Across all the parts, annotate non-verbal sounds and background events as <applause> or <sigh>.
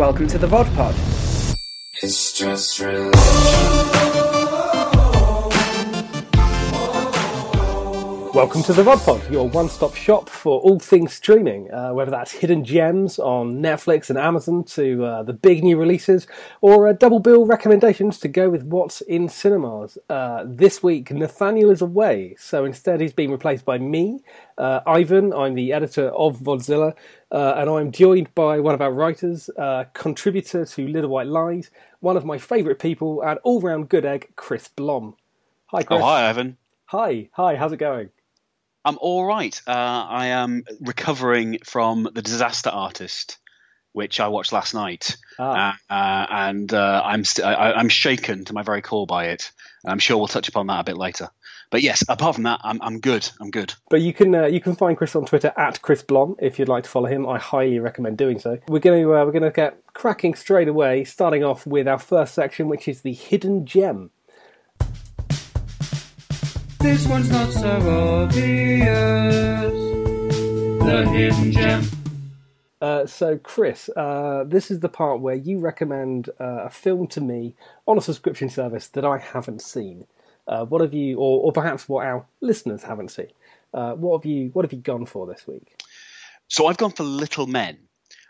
Welcome to the VOD Pod. It's just religion. Welcome to the VOD Pod, your one stop shop for all things streaming, uh, whether that's hidden gems on Netflix and Amazon to uh, the big new releases, or uh, double bill recommendations to go with what's in cinemas. Uh, this week, Nathaniel is away, so instead he's being replaced by me, uh, Ivan. I'm the editor of Vodzilla, uh, and I'm joined by one of our writers, contributor to Little White Lies, one of my favourite people, and all round good egg, Chris Blohm. Hi, Chris. Oh, hi, Ivan. Hi, hi, how's it going? I'm all right. Uh, I am recovering from the Disaster Artist, which I watched last night, ah. uh, uh, and uh, I'm st- I, am shaken to my very core by it. I'm sure we'll touch upon that a bit later. But yes, apart from that, I'm I'm good. I'm good. But you can uh, you can find Chris on Twitter at Chris Blohm if you'd like to follow him. I highly recommend doing so. We're going to uh, we're going to get cracking straight away, starting off with our first section, which is the hidden gem. This one's not so obvious. The hidden gem. Uh, so, Chris, uh, this is the part where you recommend uh, a film to me on a subscription service that I haven't seen. Uh, what have you, or, or, perhaps what our listeners haven't seen? Uh, what have you, what have you gone for this week? So I've gone for Little Men.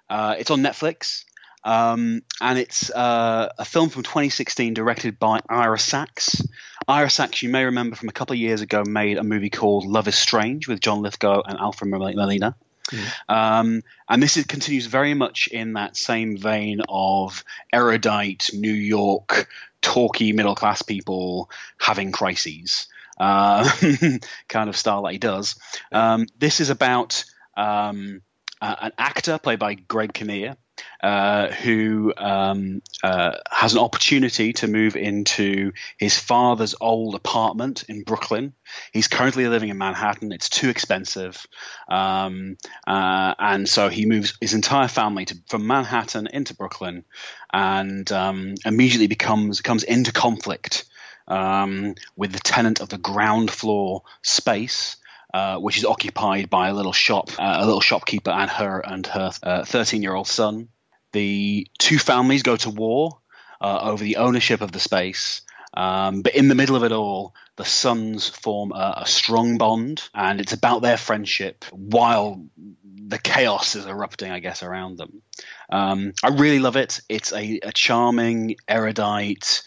Uh, it's on Netflix. Um, and it's uh, a film from 2016 directed by Ira Sachs. Ira Sachs, you may remember from a couple of years ago, made a movie called Love is Strange with John Lithgow and Alfred Molina. Mm. Um, and this is, continues very much in that same vein of erudite New York, talky middle class people having crises, uh, <laughs> kind of style that he does. Um, this is about um, uh, an actor played by Greg Kinnear uh, who um, uh, has an opportunity to move into his father's old apartment in Brooklyn. He's currently living in Manhattan. It's too expensive, um, uh, and so he moves his entire family to, from Manhattan into Brooklyn, and um, immediately becomes comes into conflict um, with the tenant of the ground floor space. Uh, which is occupied by a little shop, uh, a little shopkeeper, and her and her uh, thirteen-year-old son. The two families go to war uh, over the ownership of the space. Um, but in the middle of it all, the sons form a, a, strong bond, and it's about their friendship while the chaos is erupting, I guess, around them. Um, I really love it. It's a, a charming, erudite,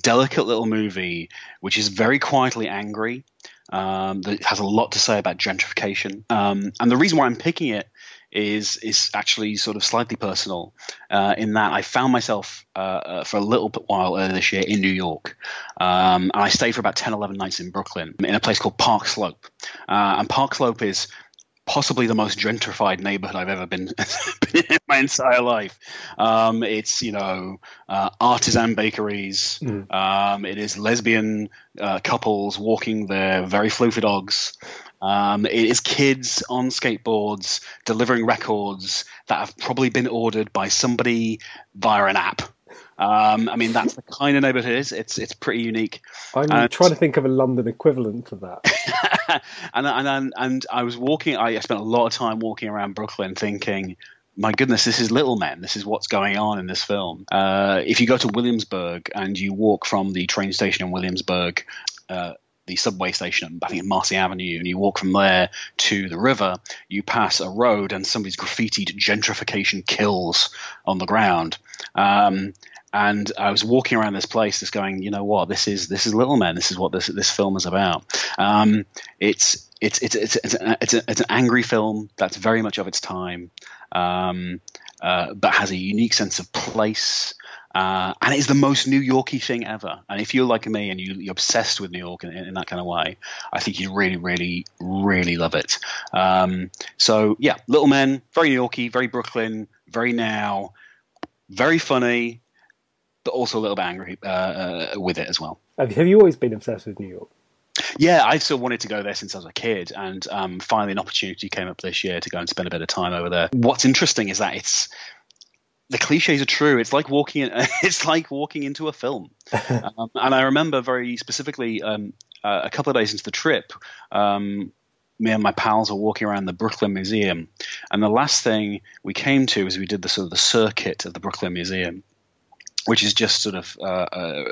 delicate little movie, which is very quietly angry. Um, that has a lot to say about gentrification. Um, and the reason why I'm picking it is is actually sort of slightly personal uh, in that I found myself uh, uh, for a little while earlier this year in New York. Um, and I stayed for about 10, 11 nights in Brooklyn in a place called Park Slope. Uh, and Park Slope is possibly the most gentrified neighborhood I've ever been, <laughs> been in my entire life. Um, it's you know uh, artisan bakeries. Mm. Um, it is lesbian uh, couples walking their very floofy dogs. Um, it is kids on skateboards delivering records that have probably been ordered by somebody via an app. Um, I mean, that's the kind of neighborhood it is. It's it's pretty unique. I'm and, trying to think of a London equivalent to that. <laughs> and, and and I was walking. I spent a lot of time walking around Brooklyn, thinking, my goodness, this is Little Men. This is what's going on in this film. Uh, if you go to Williamsburg and you walk from the train station in Williamsburg, uh, the subway station, I think in Marcy Avenue, and you walk from there to the river, you pass a road and somebody's graffitied gentrification kills on the ground. Um, and I was walking around this place, just going, you know what, this is this is Little Men. This is what this this film is about. Um, it's it's it's it's it's, a, it's, a, it's, an angry film that's very much of its time, um, uh, but has a unique sense of place. Uh, and it's the most New Yorky thing ever. And if you're like me and you, are obsessed with New York in, in, that kind of way, I think you'd really, really, really love it. Um, so yeah, Little Men, very New Yorky, very Brooklyn, very now, very funny, but also a little bit angry uh, uh, with it as well. Have you always been obsessed with New York? Yeah, I've still wanted to go there since I was a kid, and um, finally an opportunity came up this year to go and spend a bit of time over there. What's interesting is that it's the cliches are true. It's like walking. In, <laughs> it's like walking into a film. <laughs> um, and I remember very specifically um, uh, a couple of days into the trip, um, me and my pals were walking around the Brooklyn Museum, and the last thing we came to was we did the sort of the circuit of the Brooklyn Museum, which is just sort of uh, uh,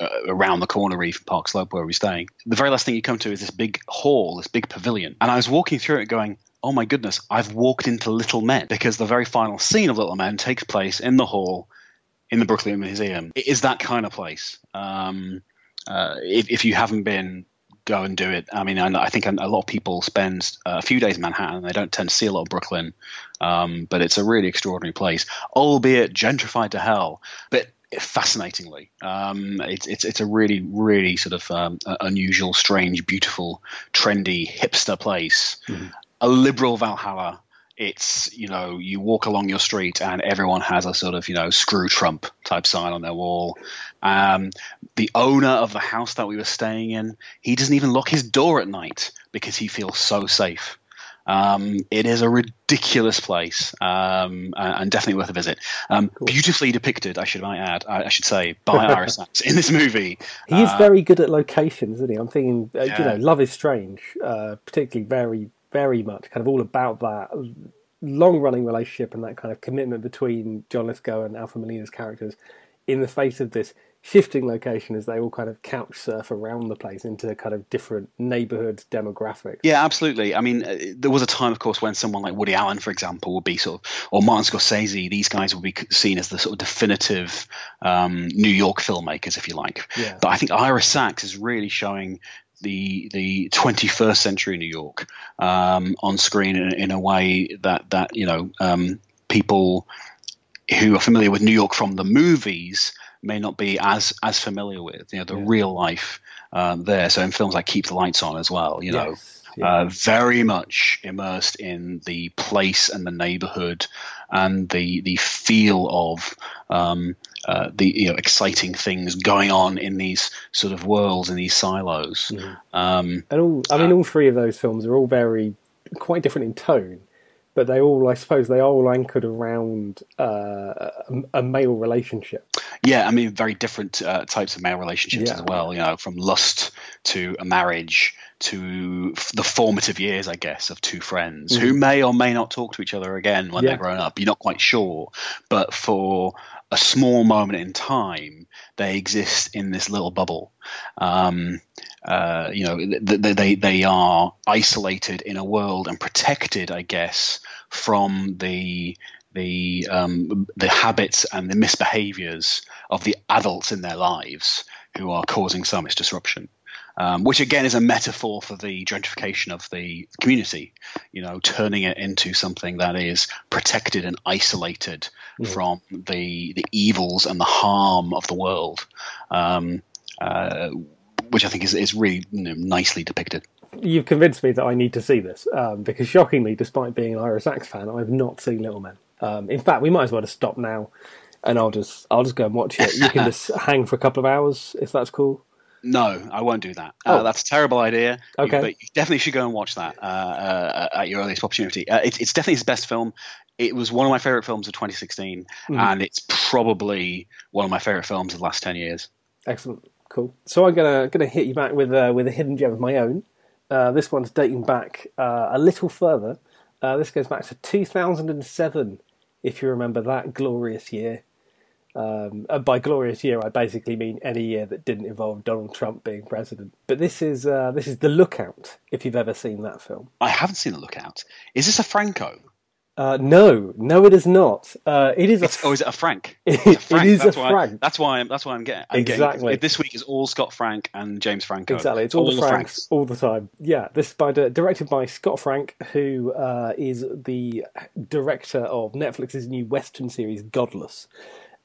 uh, around the corner from Park Slope where we're staying. The very last thing you come to is this big hall, this big pavilion, and I was walking through it going. Oh my goodness, I've walked into Little Men because the very final scene of Little Men takes place in the hall in the Brooklyn Museum. It is that kind of place. Um, uh, if, if you haven't been, go and do it. I mean, I, I think a lot of people spend a few days in Manhattan. And they don't tend to see a lot of Brooklyn, um, but it's a really extraordinary place, albeit gentrified to hell. But fascinatingly, um, it's it's it's a really really sort of um, unusual, strange, beautiful, trendy, hipster place. Mm-hmm. A liberal Valhalla it's you know you walk along your street and everyone has a sort of you know screw Trump type sign on their wall. Um, the owner of the house that we were staying in, he doesn't even lock his door at night because he feels so safe. Um, it is a ridiculous place um, and definitely worth a visit. Um, cool. Beautifully depicted, I should might add, I should say, by <laughs> Sachs in this movie. He is uh, very good at locations, isn't he? I'm thinking, uh, yeah. you know, Love is Strange, uh, particularly very very much kind of all about that long running relationship and that kind of commitment between John Lithgow and Alfred Molina's characters in the face of this shifting location as they all kind of couch surf around the place into kind of different neighborhood demographics. Yeah, absolutely. I mean, uh, there was a time, of course, when someone like Woody Allen, for example, would be sort of, or Martin Scorsese, these guys would be seen as the sort of definitive um, New York filmmakers, if you like. Yeah. But I think Ira Sachs is really showing the the 21st century New York um, on screen in, in, a way that that you know um, people who are familiar with New York from the movies may not be as as familiar with you know the yeah. real life um, there. So in films like Keep the Lights On as well, you know. Yes. Yeah. Uh, very much immersed in the place and the neighborhood and the the feel of um, uh, the you know exciting things going on in these sort of worlds in these silos. Mm-hmm. Um, and all, I mean, uh, all three of those films are all very quite different in tone, but they all, I suppose, they are all anchored around uh, a, a, male relationship. Yeah, I mean, very different uh, types of male relationships yeah. as well. You know, from lust to a marriage to the formative years, I guess, of two friends mm. who may or may not talk to each other again when yeah. they're grown up. You're not quite sure, but for a small moment in time, they exist in this little bubble. Um, uh, you know, they, they they are isolated in a world and protected, I guess, from the the um, the habits and the misbehaviors of the adults in their lives who are causing so much disruption um, which again is a metaphor for the gentrification of the community. You know, turning it into something that is protected and isolated mm. from the the evils and the harm of the world, um, uh, which I think is is really you know, nicely depicted. You've convinced me that I need to see this um, because, shockingly, despite being an Ira Sachs fan, I've not seen Little Men. Um, in fact, we might as well just stop now, and I'll just I'll just go and watch it. You can <laughs> just hang for a couple of hours if that's cool. No, I won't do that. Uh, oh. Uh, that's a terrible idea. Okay. You, but you definitely should go and watch that uh, uh, at your earliest opportunity. Uh, it's, it's definitely his best film. It was one of my favorite films of 2016, mm. and it's probably one of my favorite films of the last 10 years. Excellent. Cool. So I'm gonna gonna hit you back with uh, with a hidden gem of my own. this one's dating back a little further. this goes back to 2007, if you remember that glorious year. Um, by glorious year, I basically mean any year that didn't involve Donald Trump being president. But this is uh, this is The Lookout. If you've ever seen that film, I haven't seen The Lookout. Is this a Franco? Uh, no, no, it is not. Uh, it is. A, oh, is it a Frank? <laughs> It, a Frank. it is that's a why, Frank. That's why. I'm, that's why I'm getting. I'm exactly. Getting, this week is all Scott Frank and James Franco. Exactly. It's all, all the Franks, Franks, all the time. Yeah. This by directed by Scott Frank, who uh, is the director of Netflix's new Western series Godless.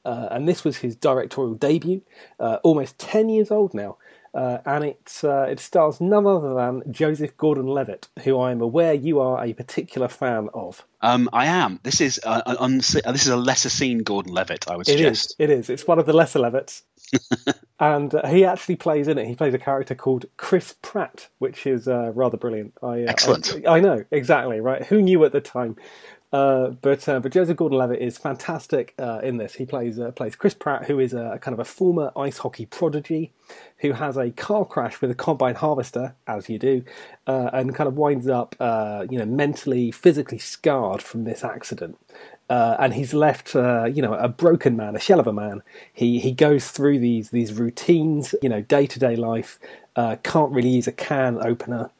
Uh, and this was his directorial debut, uh, almost 10 years old now. Uh, and it, uh, it stars none other than Joseph Gordon Levitt, who I am aware you are a particular fan of. Um, I am. This is, uh, un- this is a lesser seen Gordon Levitt, I would suggest. It is. It is. It's one of the lesser Levitts. <laughs> and uh, he actually plays in it. He plays a character called Chris Pratt, which is rather brilliant. I, Excellent. I, I know, exactly, right? Who knew at the time? Uh, but uh, but Joseph Gordon-Levitt is fantastic uh, in this. He plays uh, plays Chris Pratt, who is a kind of a former ice hockey prodigy, who has a car crash with a combine harvester, as you do, uh, and kind of winds up you know mentally, physically scarred from this accident. And he's left, you know, a broken man, a shell of a man. He he goes through these these routines, you know, day to day life. Can't really use a can opener.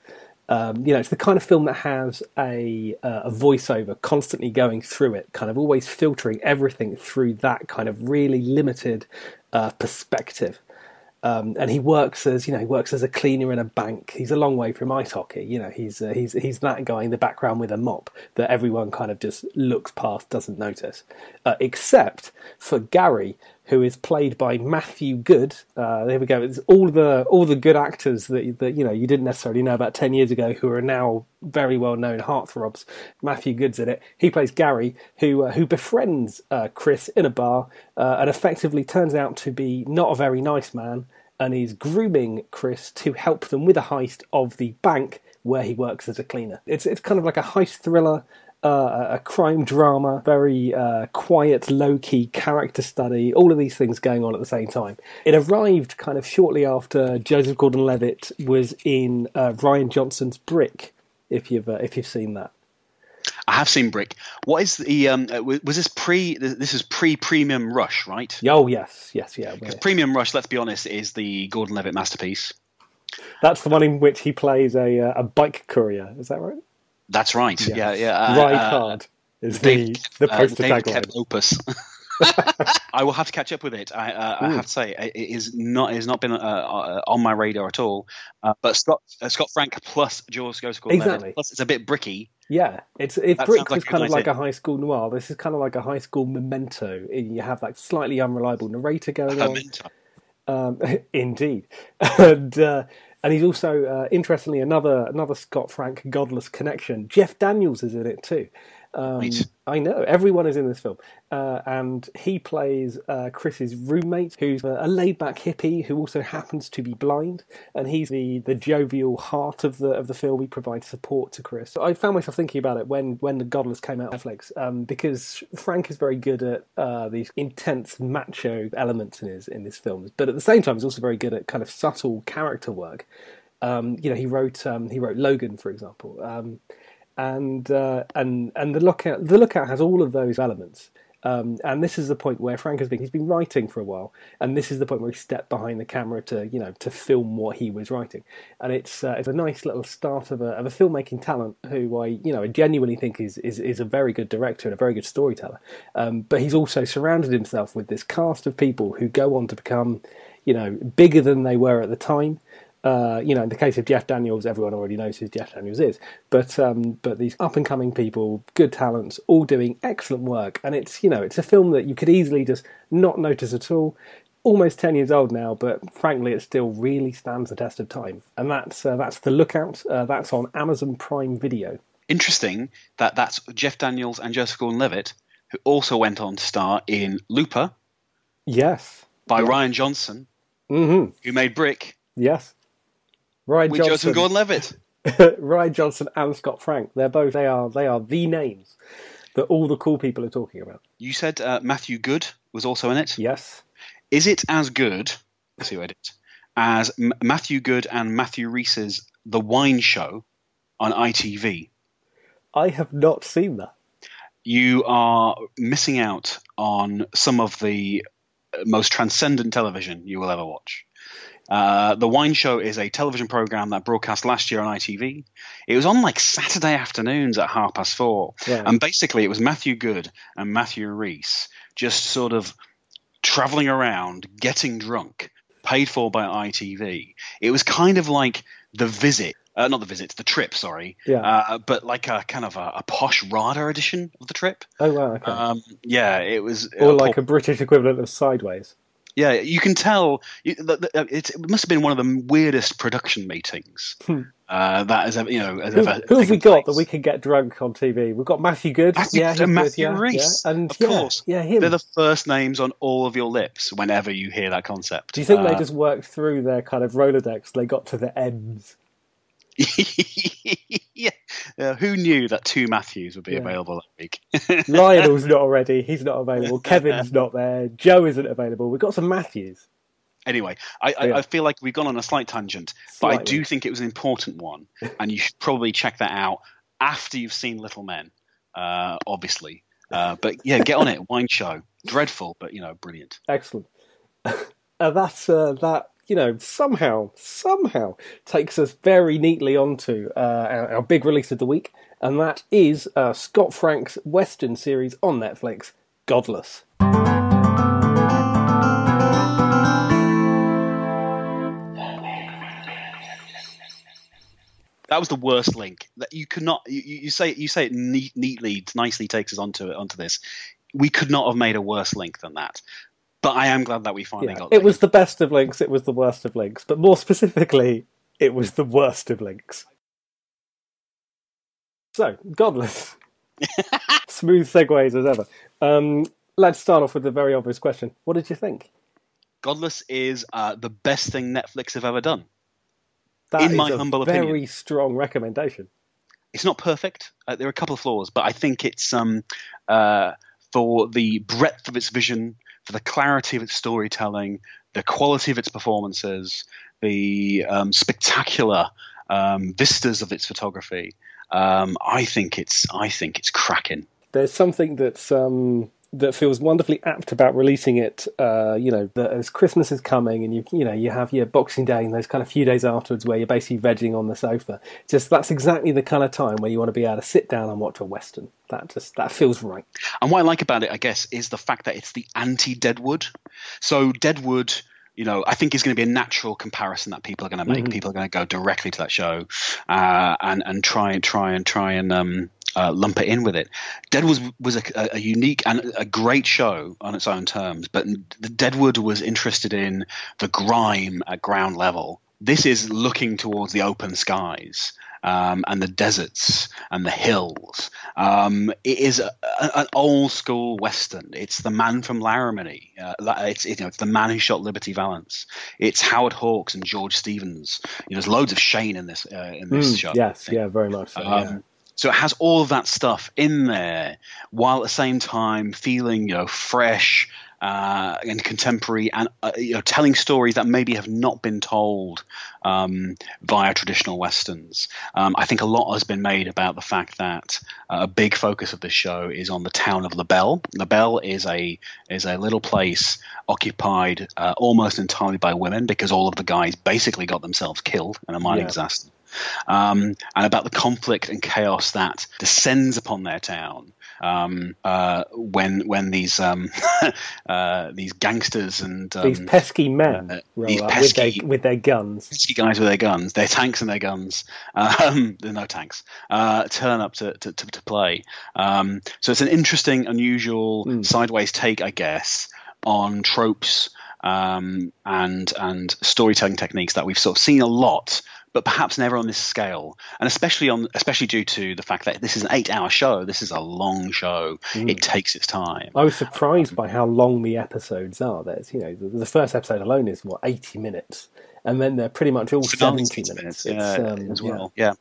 Um, you know, it's the kind of film that has a uh, a voiceover constantly going through it, kind of always filtering everything through that kind of really limited uh, perspective. Um, and he works as you know he works as a cleaner in a bank. He's a long way from ice hockey. You know he's uh, he's he's that guy in the background with a mop that everyone kind of just looks past, doesn't notice, uh, except for Gary, who is played by Matthew Goode. Uh, there we go. It's all the all the good actors that that you know you didn't necessarily know about ten years ago who are now very well known heartthrobs. Matthew Goode's in it. He plays Gary, who uh, who befriends uh, Chris in a bar uh, and effectively turns out to be not a very nice man, and he's grooming Chris to help them with a heist of the bank where he works as a cleaner. It's it's kind of like a heist thriller uh, a crime drama, very uh, quiet, low key character study, all of these things going on at the same time. It arrived kind of shortly after Joseph Gordon Levitt was in uh, Rian Johnson's Brick, if you've, uh, if you've seen that. I have seen Brick. What is the um? uh, Was this pre? This is pre Premium Rush, right? Oh, yes, yes, yeah. Because Premium Rush, let's be honest, is the Gordon Levitt masterpiece. That's the one in which he plays a, uh, a bike courier, is that right? That's right. Yes. Yeah, yeah. uh, uh, Hard is David, the, the uh, poster David tagline. Opus. <laughs> <laughs> I will have to catch up with it. I, uh, I have to say it is not it has not been uh, uh, on my radar at all. Uh, but Scott uh, Scott Frank plus Jaws Jules Ghost Exactly. Plus it's a bit bricky. Yeah, it's if That Brick sounds like kind of like a high school noir. This is kind of like a high school memento. You have like slightly unreliable narrator going <laughs> on. Um, indeed, and uh, and he's also uh, interestingly another another Scott Frank godless connection. Jeff Daniels is in it too. Um, Right. I know everyone is in this film, uh, and he plays uh, Chris's roommate, who's a, a laid-back hippie who also happens to be blind, and he's the, the jovial heart of the of the film. He provides support to Chris. I found myself thinking about it when when the Godless came out on Netflix, um, because Frank is very good at uh, these intense macho elements in his in his films, but at the same time, he's also very good at kind of subtle character work. Um, you know, he wrote um, he wrote Logan, for example, um, and uh, and and the lookout the lookout has all of those elements. Um, and this is the point where Frank has been. He's been writing for a while, and this is the point where he stepped behind the camera to, you know, to film what he was writing. And it's uh, it's a nice little start of a of a filmmaking talent who I, you know, I genuinely think is is, is a very good director and a very good storyteller. Um, but he's also surrounded himself with this cast of people who go on to become, you know, bigger than they were at the time. Uh, you know, in the case of Jeff Daniels, everyone already knows who Jeff Daniels is. But um, but these up and coming people, good talents, all doing excellent work, and it's you know it's a film that you could easily just not notice at all. Almost ten years old now, but frankly, it still really stands the test of time. And that's uh, that's the Lookout. Uh, that's on Amazon Prime Video. Interesting that that's Jeff Daniels and Joseph Gordon-Levitt, who also went on to star in Looper Yes. by Rian Johnson, hmm who made Brick Yes. Ryan with Joseph Johnson, Gordon-Levitt. <laughs> Rian Johnson, and Scott Frank. They're both. They are. They are the names that all the cool people are talking about. You said uh, Matthew Goode was also in it. Yes. Is it as good? Let's see what it is. As M- Matthew Goode and Matthew Rhys's The Wine Show on ITV. I have not seen that. You are missing out on some of the most transcendent television you will ever watch. Uh, the Wine Show is a television program that broadcast last year on ITV. It was on like Saturday afternoons at half past four. Right. And basically, it was Matthew Goode and Matthew Rhys just sort of traveling around, getting drunk, paid for by ITV. It was kind of like The Visit. Uh, not the visit, the trip. Sorry, Yeah. uh, but like a kind of a, a posh RADA edition of the trip. Oh wow. Okay. Um, yeah, it was. or uh, like a British equivalent of Sideways. Yeah, you can tell. The, it, it must have been one of the weirdest production meetings uh, that has ever, you know, has Hmm. Who, ever. who have we got place. that we can get drunk on TV? We've got Matthew Goode. Matthew yeah, and Matthew Rhys, yeah. and of yeah, course. yeah, him. They're the first names on all of your lips whenever you hear that concept. Do you think they Uh, just worked through their kind of Rolodex? They got to the ends. <laughs> yeah. Uh, who knew that two Matthews would be Yeah. available that week? <laughs> Lionel's not already. He's not available. <laughs> Kevin's not there. Joe isn't available. We've got some Matthews. Anyway, I, I, Yeah. I feel like we've gone on a slight tangent, but I do think it was an important one, and you should probably check that out after you've seen Little Men, uh, obviously. Uh, but yeah, get on it. Wine show, dreadful, but you know, brilliant. Excellent. and that's uh, that. You know, somehow, somehow takes us very neatly onto uh, our, our big release of the week, and that is uh, Scott Frank's Western series on Netflix, Godless. That was the worst link. That you could not. You, you say you say it neat, neatly, nicely takes us onto onto this. We could not have made a worse link than that. But I am glad that we finally Yeah, got. it there. was the best of links. It was the worst of links, but more specifically, it was the worst of links. So, Godless. <laughs> Smooth segues as ever. Um, let's start off with the very obvious question: What did you think? Godless is uh, the best thing Netflix have ever done. That In is my a humble very opinion. strong recommendation. It's not perfect. Uh, there are a couple of flaws, but I think it's um, uh, for the breadth of its vision, for the clarity of its storytelling, the quality of its performances, the um, spectacular um, vistas of its photography. Um, I think it's I think it's cracking. There's something that's um, that feels wonderfully apt about releasing it. Uh, you know, that as Christmas is coming, and you you know you have your Boxing Day and those kind of few days afterwards where you're basically vegging on the sofa. Just that's exactly the kind of time where you want to be able to sit down and watch a western. That just that feels right. And what I like about it, I guess, is the fact that it's the anti Deadwood. So Deadwood, you know, I think is going to be a natural comparison that people are going to make. People are going to go directly to that show uh, and and try and try and try and um, uh, lump it in with it. Deadwood was, was a, a unique and a great show on its own terms, but Deadwood was interested in the grime at ground level. This is looking towards the open skies um, and the deserts and the hills. Um, it is a, a, an old school western. It's the man from Laramie. Uh, it's you know it's the man who shot Liberty Valance. It's Howard Hawks and George Stevens. You know, there's loads of Shane in this uh, in this Mm, show. yes, yeah, very much so. Um, yeah. So it has all of that stuff in there, while at the same time feeling you know fresh uh, and contemporary, and uh, you know telling stories that maybe have not been told um, via traditional westerns. Um, I think a lot has been made about the fact that uh, a big focus of this show is on the town of La Belle. La Belle is a is a little place occupied uh, almost entirely by women because all of the guys basically got themselves killed in a mining Yeah. disaster um, and about the conflict and chaos that descends upon their town um, uh, when when these um, <laughs> uh, these gangsters and um, These pesky men uh, these pesky- with, their, with their guns. pesky guys with their guns, their tanks and their guns. Um, there <laughs> are no tanks. Uh, turn up to to, to, to play. Um, so it's an interesting, unusual, Hmm. sideways take, I guess, on tropes um, and and storytelling techniques that we've sort of seen a lot. But perhaps never on this scale, and especially on, especially due to the fact that this is an eight-hour show. This is a long show. Hmm. It takes its time. I was surprised by how long the episodes are. There's, you know, the, the first episode alone is what eighty minutes, and then they're pretty much all seventy minutes. yeah, It's, um, as yeah. well. Yeah.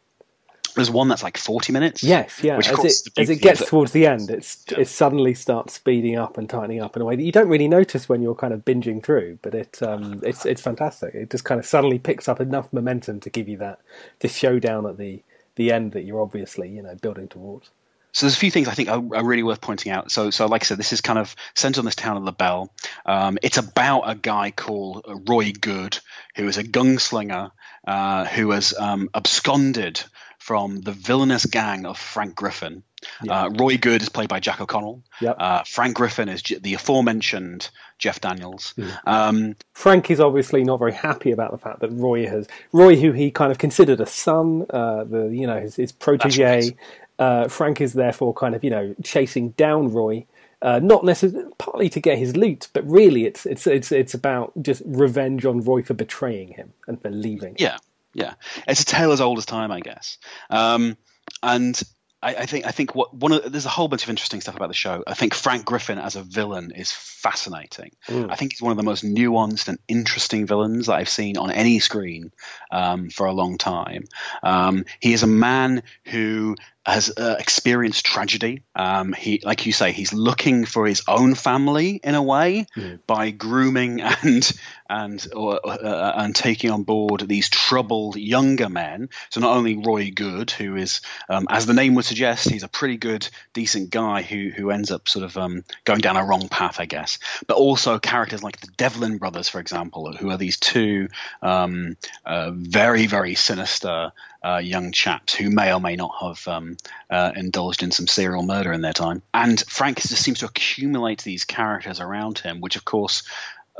There's one that's like 40 minutes. Yes, yeah. Which, as it, as it gets towards the end, it's Yeah. it suddenly starts speeding up and tightening up in a way that you don't really notice when you're kind of binging through. But it um, it's it's fantastic. It just kind of suddenly picks up enough momentum to give you that the showdown at the the end that you're obviously you know building towards. So there's a few things I think are, are really worth pointing out. So, so like I said, this is kind of centered on this town of La Belle. Um, it's about a guy called Roy Goode, who is a gunslinger uh, who has um, absconded from the villainous gang of Frank Griffin. Yeah. Uh, Roy Goode is played by Jack O'Connell. Yep. Uh, Frank Griffin is J- the aforementioned Jeff Daniels. Mm. Um, Frank is obviously not very happy about the fact that Roy has Roy, who he kind of considered a son, uh, the you know his, his protege. right. Uh, Frank is therefore kind of you know chasing down Roy, uh, not necessarily partly to get his loot, but really it's it's it's it's about just revenge on Roy for betraying him and for leaving. Yeah, yeah. It's a tale as old as time, I guess. Um, and I, I think I think what one of there's a whole bunch of interesting stuff about the show. I think Frank Griffin as a villain is fascinating. I think he's one of the most nuanced and interesting villains that I've seen on any screen um, for a long time. Um, he is a man who has uh, experienced tragedy. Um, he, like you say, he's looking for his own family in a way by grooming and and or, uh, and taking on board these troubled younger men. So not only Roy Goode, who is, um, as the name would suggest, he's a pretty good, decent guy who who ends up sort of um, going down a wrong path, I guess. But also characters like the Devlin brothers, for example, who are these two um, uh, very very sinister uh, young chaps who may or may not have um, uh, indulged in some serial murder in their time. And Frank just seems to accumulate these characters around him, which of course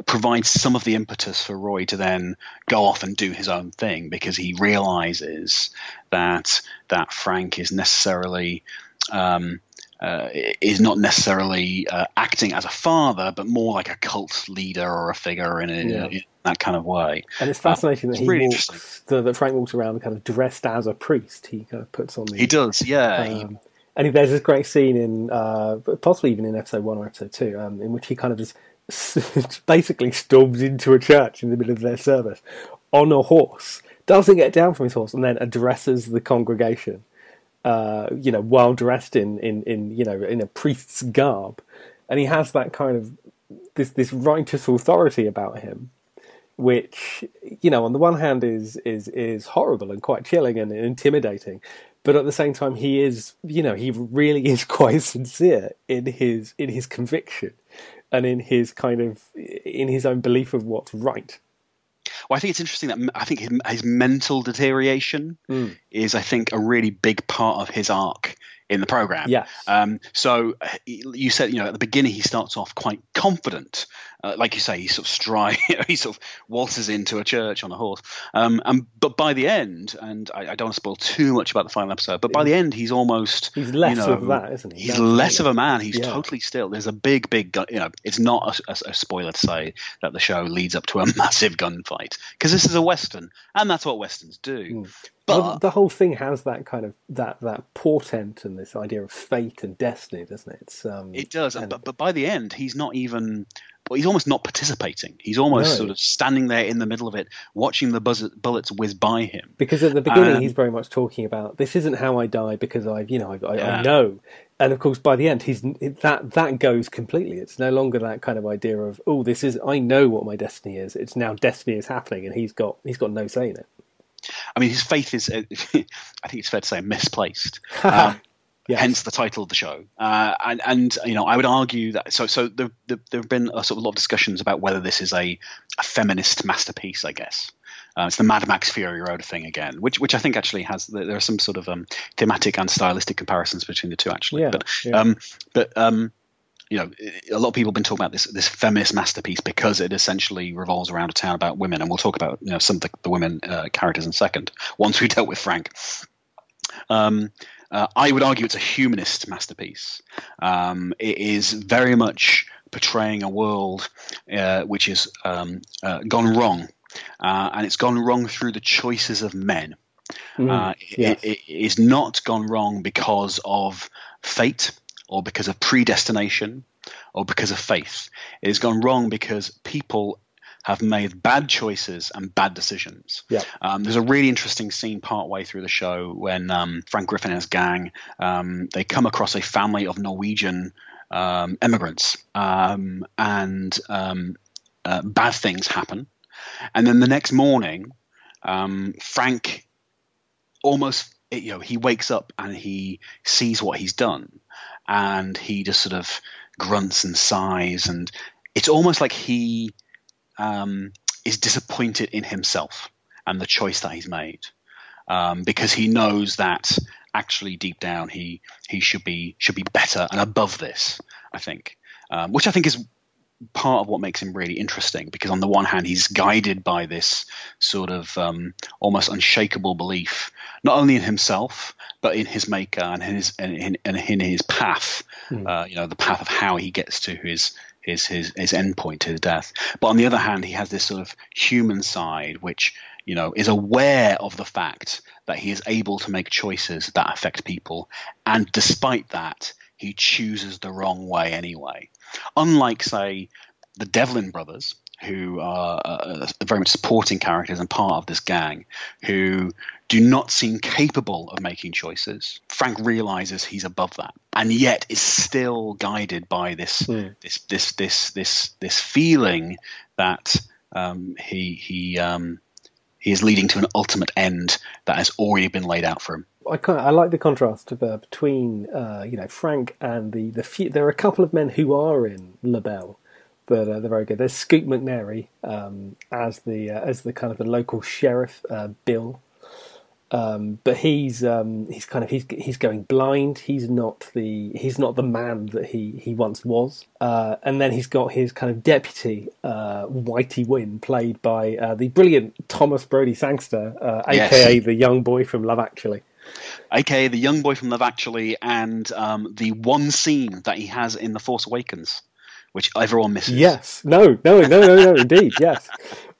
provides some of the impetus for Roy to then go off and do his own thing because he realizes that that Frank is necessarily. Um, uh, is not necessarily uh, acting as a father, but more like a cult leader or a figure in, a, Yeah. in that kind of way. And it's fascinating it's that he really walks, that, that Frank walks around kind of dressed as a priest. He kind of puts on the He does, yeah. he- Um, and there's this great scene in, uh, possibly even in episode one or episode two, um, in which he kind of just <laughs> basically storms into a church in the middle of their service on a horse, doesn't get down from his horse, and then addresses the congregation. Uh, you know, while dressed in, in, in you know in a priest's garb, and he has that kind of this this righteous authority about him, which you know on the one hand is is is horrible and quite chilling and intimidating. But at the same time he is you know he really <laughs> is quite sincere in his in his conviction and in his kind of in his own belief of what's right Well, I think it's interesting that I think his, his mental deterioration Mm. is, I think, a really big part of his arc in the program. Yes. Um, so uh, you said, you know, at the beginning he starts off quite confident, uh, like you say, he sort of stride, <laughs> he sort of waltzes into a church on a horse. Um, and but by the end, and I, I don't want to spoil too much about the final episode, but by the end he's almost He's less you know, of that, isn't he? He's less of a man. He's Yeah. totally still. There's a big, big, gun, you know, it's not a, a- a spoiler to say that the show leads up to a <laughs> massive gunfight because this is a western, and that's what westerns do. But Well, the whole thing has that kind of that that portent and this idea of fate and destiny doesn't it it's um It does, and- but, but by the end, he's not even. Well, he's almost not participating. He's almost No. sort of standing there in the middle of it, watching the buzz- bullets whiz by him. Because at the beginning, Um, he's very much talking about this isn't how I die because I, you know, I, I, Yeah. I know. And of course, by the end, he's that that goes completely. It's no longer that kind of idea of oh, this is I know what my destiny is. It's now destiny is happening, and he's got he's got no say in it. I mean, his faith is, uh, <laughs> I think it's fair to say, misplaced. <laughs> Um, Yes. Hence the title of the show, uh, and and you know I would argue that so so there there, there have been a sort of lot of discussions about whether this is a, a feminist masterpiece. I guess uh, it's the Mad Max Fury Road thing again, which which I think actually has there are some sort of um, thematic and stylistic comparisons between the two actually. Yeah, but yeah. um, but um, you know, a lot of people have been talking about this this feminist masterpiece because it essentially revolves around a town about women, and we'll talk about you know some of the, the women uh, characters in a second. Once we dealt with Frank, um, uh, I would argue it's a humanist masterpiece. Um, it is very much portraying a world uh, which is um, uh, gone wrong, uh, and it's gone wrong through the choices of men. Uh, yes. it, it is not gone wrong because of fate or because of predestination or because of faith. It has gone wrong because people have made bad choices and bad decisions. Yeah. Um, there's a really interesting scene partway through the show when um, Frank Griffin and his gang um, they come across a family of Norwegian um, immigrants, um, and um, uh, bad things happen. And then the next morning, um, Frank almost you know he wakes up and he sees what he's done, and he just sort of grunts and sighs, and it's almost like he um, is disappointed in himself and the choice that he's made um, because he knows that actually deep down he he should be should be better and above this. I think, um, which I think is part of what makes him really interesting because on the one hand he's guided by this sort of um, almost unshakable belief not only in himself but in his maker and in his and in, and in his path uh, you know the path of how he gets to his his his his end point his death but on the other hand he has this sort of human side which you know, is aware of the fact that he is able to make choices that affect people, and despite that, he chooses the wrong way anyway. Unlike, say, the Devlin brothers, who are uh, very much supporting characters and part of this gang, who do not seem capable of making choices. Frank realizes he's above that, and yet is still guided by this Mm. this this this this this feeling that um, he he um, he is leading to an ultimate end that has already been laid out for him. I kind I like the contrast of, uh, between uh, you know Frank and the the few, there are a couple of men who are in LaBelle that uh, they're very good. There's Scoot McNairy um, as the uh, as the kind of the local sheriff uh, Bill, um, but he's um, he's kind of he's he's going blind. He's not the he's not the man that he he once was. Uh, and then he's got his kind of deputy uh, Whitey Winn, played by uh, the brilliant Thomas Brodie-Sangster, uh, Yes. aka the young boy from Love Actually. aka the young boy from Love Actually, and um, the one scene that he has in The Force Awakens, which everyone misses. Yes. No. No. No. No. No. indeed. Yes.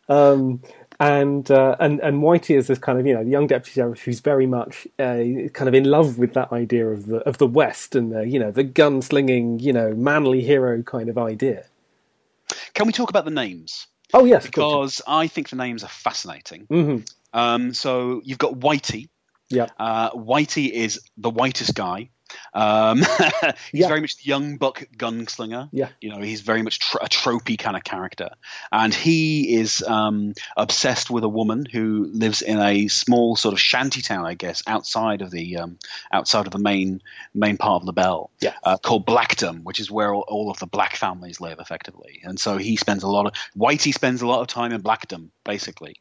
Um, and uh, and and Whitey is this kind of you know the young deputy sheriff who's very much uh, kind of in love with that idea of the of the West and the you know the gunslinging you know manly hero kind of idea. Can we talk about the names? Oh yes. Because I think the names are fascinating. Mhm. Um, so you've got Whitey. Yeah. Uh, Whitey is the whitest guy. Um, <laughs> he's Yeah. very much the young buck gunslinger. Yeah. You know, he's very much tr- a tropey kind of character, and he is um, obsessed with a woman who lives in a small sort of shanty town, I guess, outside of the um, outside of the main main part of the Bell, Yeah. uh, called Blackdom, which is where all, all of the black families live, effectively. And so he spends a lot of Whitey spends a lot of time in Blackdom, basically.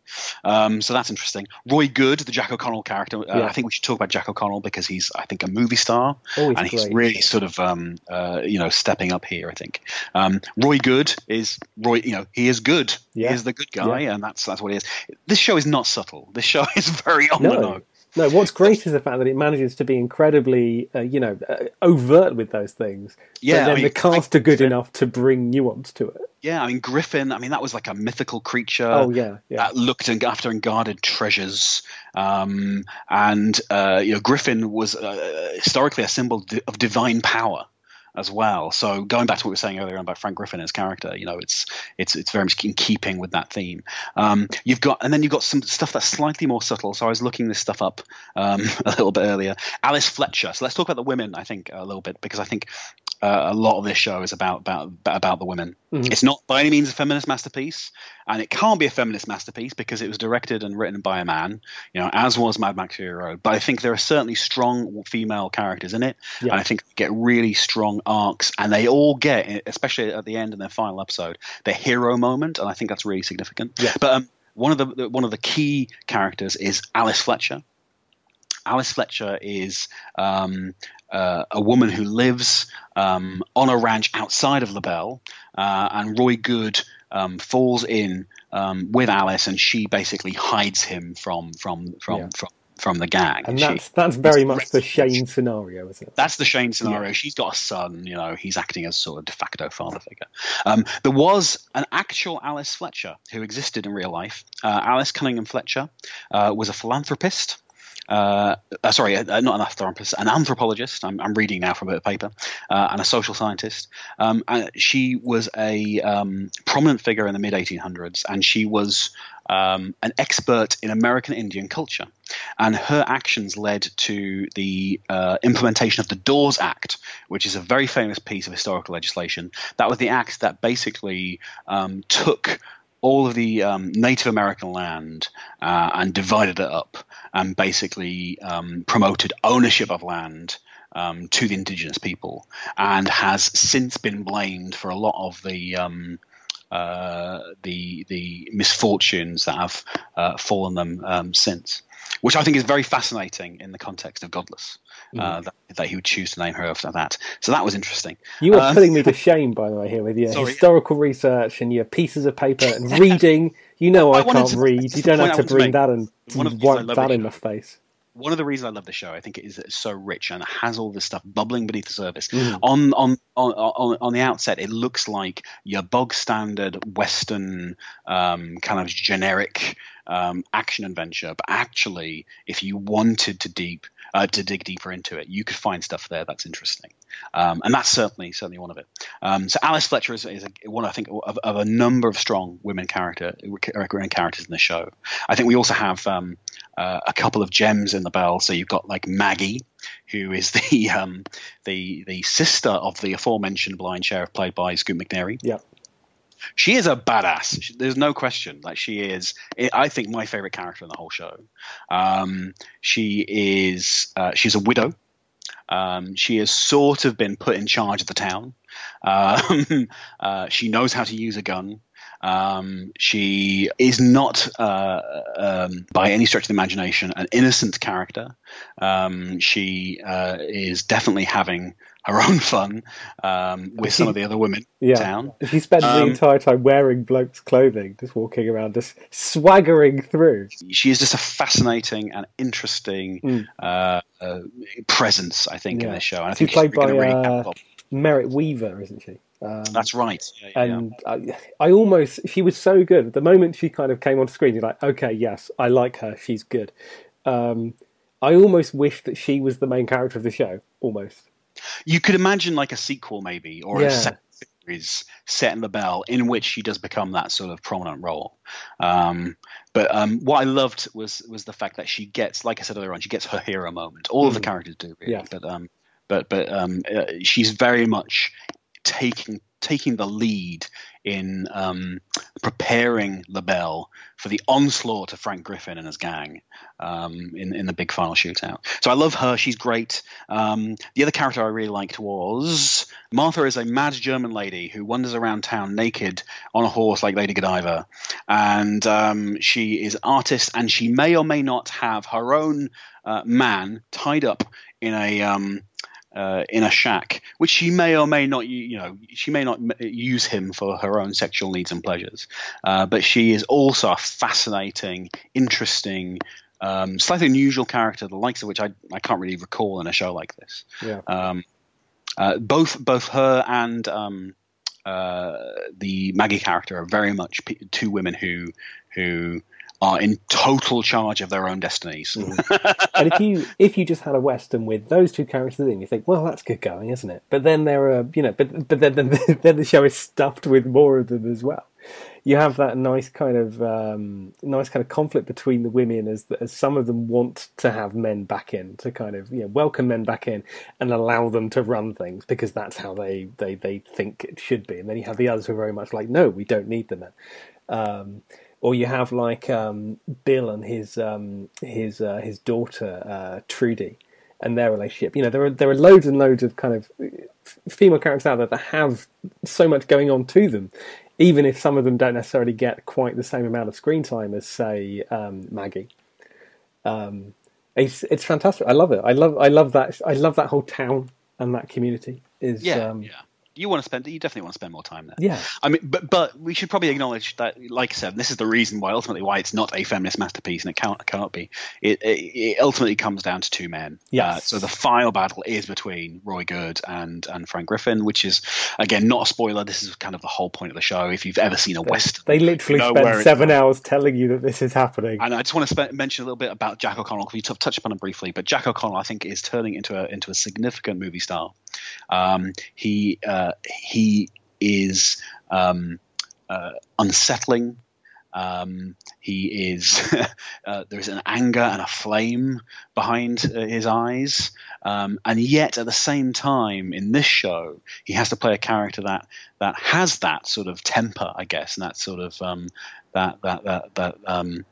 Um, so that's interesting. Roy Goode, the Jack O'Connell character, uh, Yeah. I think we should talk about Jack O'Connell because he's, I think, a movie star He's and he's great. really sort of um, uh, you know stepping up here. I think um, Roy Goode is Roy. You know he is good. Yeah. He is the good guy, and that's that's what he is. This show is not subtle. This show <laughs> is very on the nose. No, what's great is the fact that it manages to be incredibly, uh, you know, uh, overt with those things. Yeah, but then I mean, the cast are good enough to bring nuance to it. Yeah, I mean Griffin. I mean that was like a mythical creature. oh yeah, yeah, that looked and after and guarded treasures. Um, and uh, you know, Griffin was uh, historically a symbol of divine power as well. So going back to what we were saying earlier about Frank Griffin as character, you know, it's it's it's very much in keeping with that theme. Um, you've got and then you've got some stuff that's slightly more subtle. So I was looking this stuff up um, <laughs> a little bit earlier. Alice Fletcher. So let's talk about the women. I think a little bit because I think. Uh, a lot of this show is about about about the women. Mhm. It's not by any means a feminist masterpiece, and it can't be a feminist masterpiece because it was directed and written by a man, you know, as was Mad Max Fury Road. But I think there are certainly strong female characters in it, Yeah. and I think they get really strong arcs, and they all get, especially at the end in their final episode, their hero moment, and I think that's really significant. Yeah. But um, one of the one of the key characters is Alice Fletcher. Alice Fletcher is um, uh, a woman who lives um, on a ranch outside of LaBelle, uh, and Roy Goode um, falls in um, with Alice, and she basically hides him from from from Yeah. from, from the gang. and She- that's that's very much the. Shane scenario, isn't it? that's the Shane scenario. She's got a son. You know, he's acting as sort of de facto father figure. Um, there was an actual Alice Fletcher who existed in real life. Uh, Alice Cunningham Fletcher uh, was a philanthropist. Uh, uh, sorry, uh, not an philanthropist, an anthropologist. I'm, I'm reading now from a paper, uh, and a social scientist. Um, and she was a um, prominent figure in the mid 1800s, and she was um, an expert in American Indian culture and her actions led to the uh, implementation of the Dawes Act, which is a very famous piece of historical legislation. That was the act that basically um, took all of the um, Native American land uh, and divided it up, and basically um, promoted ownership of land. Um, to the indigenous people, and has since been blamed for a lot of the um, uh, the the misfortunes that have uh, fallen them um, since, which I think is very fascinating in the context of Godless. Uh, that, that he would choose to name her after that. So that was interesting. You are Um, putting me to <laughs> shame, by the way, here with your Sorry. historical research and your pieces of paper and <laughs> reading. You know I, I can't to- read. You <laughs> don't have to wanted to bring that and One of the reasons I wipe that in my face. One of the reasons I love the show, I think, is that it's so rich and it has all this stuff bubbling beneath the surface. Mm. On, on on on on the outset, it looks like your bog standard Western um, kind of generic um, action adventure, but actually, if you wanted to deep uh, to dig deeper into it, you could find stuff there that's interesting, um, and that's certainly certainly one of it. Um, so Alice Fletcher is, is a, one I think of, of, a number of strong women character women characters in the show. I think we also have um, uh, a couple of gems in the bell. So you've got like Maggie, who is the <laughs> um, the the sister of the aforementioned blind sheriff, played by Scoot McNairy. Yeah she is a badass. There's no question. Like she is, I think my favorite character in the whole show. Um, she is, uh, she's a widow. Um, she has sort of been put in charge of the town. Um, <laughs> uh, she knows how to use a gun. Um, she is not, uh, um, by any stretch of the imagination, an innocent character. Um, she uh, is definitely having her own <laughs> fun um, with some of the other women yeah. in town. She spends um, the entire time wearing bloke's clothing, just walking around, just swaggering through. She is just a fascinating and interesting mm. uh, uh, presence, I think, yeah. in this show. And I she's think played by really uh, Merritt Wever, isn't she? Um, That's right. Yeah, and I, I, almost, she was so good. The moment she kind of came on screen, you're like, okay, yes, I like her. She's good. Um, I almost wish that she was the main character of the show, almost. You could imagine like a sequel, maybe, or yeah. a series set in the bell in which she does become that sort of prominent role. Um, but um, what I loved was was the fact that she gets, like I said earlier on, she gets her hero moment. All mm. of the mm. characters do, really. Yeah. But um, but but um, uh, she's very much taking taking the lead in um, preparing LaBelle for the onslaught of Frank Griffin and his gang um, in, in the big final shootout. So I love her. She's great. Um, the other character I really liked was Martha is a mad German lady who wanders around town naked on a horse like Lady Godiva. And um, she is artist and she may or may not have her own uh, man tied up in a um, uh, in a shack, which she may or may not, you know, she may not use him for her own sexual needs and pleasures. Uh, but she is also a fascinating, interesting, um, slightly unusual character, the likes of which I, I can't really recall in a show like this. Yeah. Um, uh, both both her and um, uh, the Maggie character are very much two women who who are in total charge of their own destinies. Mm. <laughs> and if you if you just had a western with those two characters in, you think, well, that's good going, isn't it? But then there are, you know, but but then then, <laughs> then the show is stuffed with more of them as well. You have that nice kind of um, nice kind of conflict between the women as as some of them want to have men back in to kind of you know welcome men back in and allow them to run things because that's how they they they think it should be, and then you have the others who are very much like, no, we don't need the men. Um, or you have like um, Bill and his um, his uh, his daughter uh, Trudy and their relationship. You know, there are there are loads and loads of kind of female characters out there that have so much going on to them, even if some of them don't necessarily get quite the same amount of screen time as say um, Maggie. Um, it's it's fantastic. I love it. I love I love that I love that whole town and that community. Is yeah, um, yeah you want to spend you definitely want to spend more time there. Yeah. I mean, but but we should probably acknowledge that, like I said, this is the reason why ultimately why it's not a feminist masterpiece and it cannot cannot be. It it, it ultimately comes down to two men. Yeah. Uh, so the final battle is between Roy Goode and and Frank Griffin, which is again not a spoiler. This is kind of the whole point of the show. If you've ever seen a western, they literally you know spend seven hours telling you that this is happening. And I just want to mention a little bit about Jack O'Connell because we t- touched upon him briefly, but Jack O'Connell I think is turning into a into a significant movie star. Um, he uh, he is um, uh, unsettling. Um, he is <laughs> uh, there is an anger and a flame behind uh, his eyes, um, and yet at the same time in this show he has to play a character that that has that sort of temper, I guess, and that sort of um, that that that that um,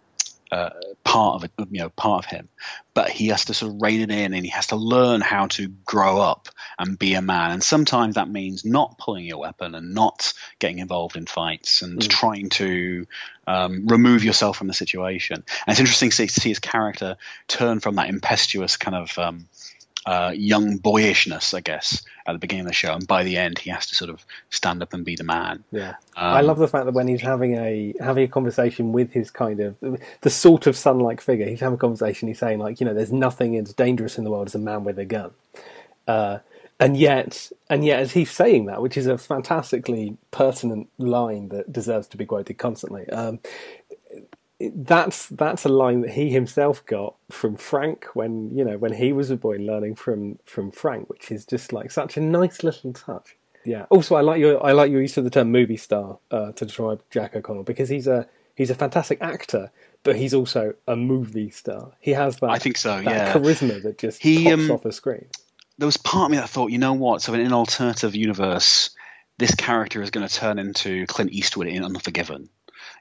uh, part of you know, part of him. But he has to sort of rein it in, and he has to learn how to grow up and be a man. And sometimes that means not pulling your weapon and not getting involved in fights and mm. trying to um, remove yourself from the situation. And it's interesting to see, to see, his character turn from that impetuous kind of um, uh, young boyishness, I guess, at the beginning of the show, and by the end, he has to sort of stand up and be the man. Yeah, um, I love the fact that when he's having a having a conversation with his kind of the sort of son-like figure, he's having a conversation. He's saying like, you know, there's nothing as dangerous in the world as a man with a gun. Uh, and yet, and yet, as he's saying that, which is a fantastically pertinent line that deserves to be quoted constantly, um, that's that's a line that he himself got from Frank when you know when he was a boy learning from from Frank, which is just like such a nice little touch. Yeah. Also, I like your I like your use of the term movie star uh, to describe Jack O'Connell because he's a he's a fantastic actor, but he's also a movie star. He has that I think so. Yeah. charisma that just He, pops um, off a screen. there was part of me that thought, you know what? So in an alternative universe, this character is going to turn into Clint Eastwood in Unforgiven.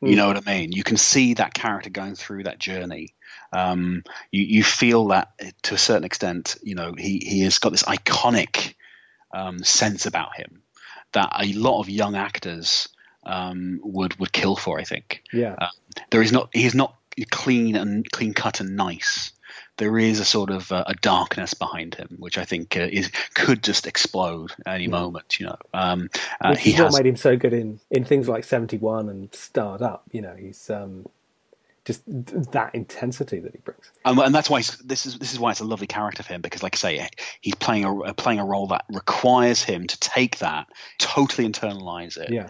You know what I mean? You can see that character going through that journey. Um, you, you feel that uh, to a certain extent, you know, he, he has got this iconic um, sense about him that a lot of young actors um, would would kill for. I think Yeah. there is not he is not clean and clean cut and nice. There is a sort of uh, a darkness behind him, which I think uh, is could just explode any moment. You know, um, uh, Which he is what has made him so good in, in things like 71 and Starred Up. You know, he's um, just that intensity that he brings. and, and that's why this is this is why it's a lovely character for him because, like I say, he's playing a playing a role that requires him to take that, totally internalize it, Yeah.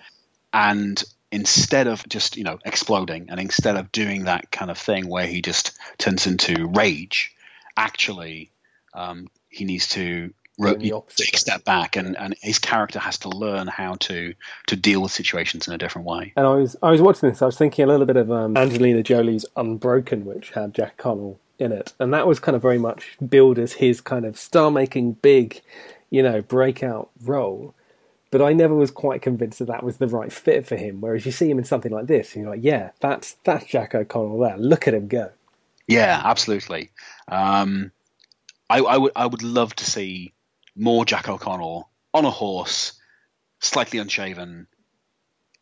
and instead of just you know exploding and instead of doing that kind of thing where he just turns into rage actually um, he needs to ro- Doing the opposite take a step back and, and his character has to learn how to to deal with situations in a different way And I was I was watching this. I was thinking a little bit of um, Angelina Jolie's Unbroken, which had Jack Connell in it, and that was kind of very much billed as his kind of star-making big, you know, breakout role. But I never was quite convinced that that was the right fit for him. Whereas you see him in something like this, and you're like, yeah, that's that's Jack O'Connell there. Look at him go. yeah absolutely um, I, I would I would love to see more Jack O'Connell on a horse slightly unshaven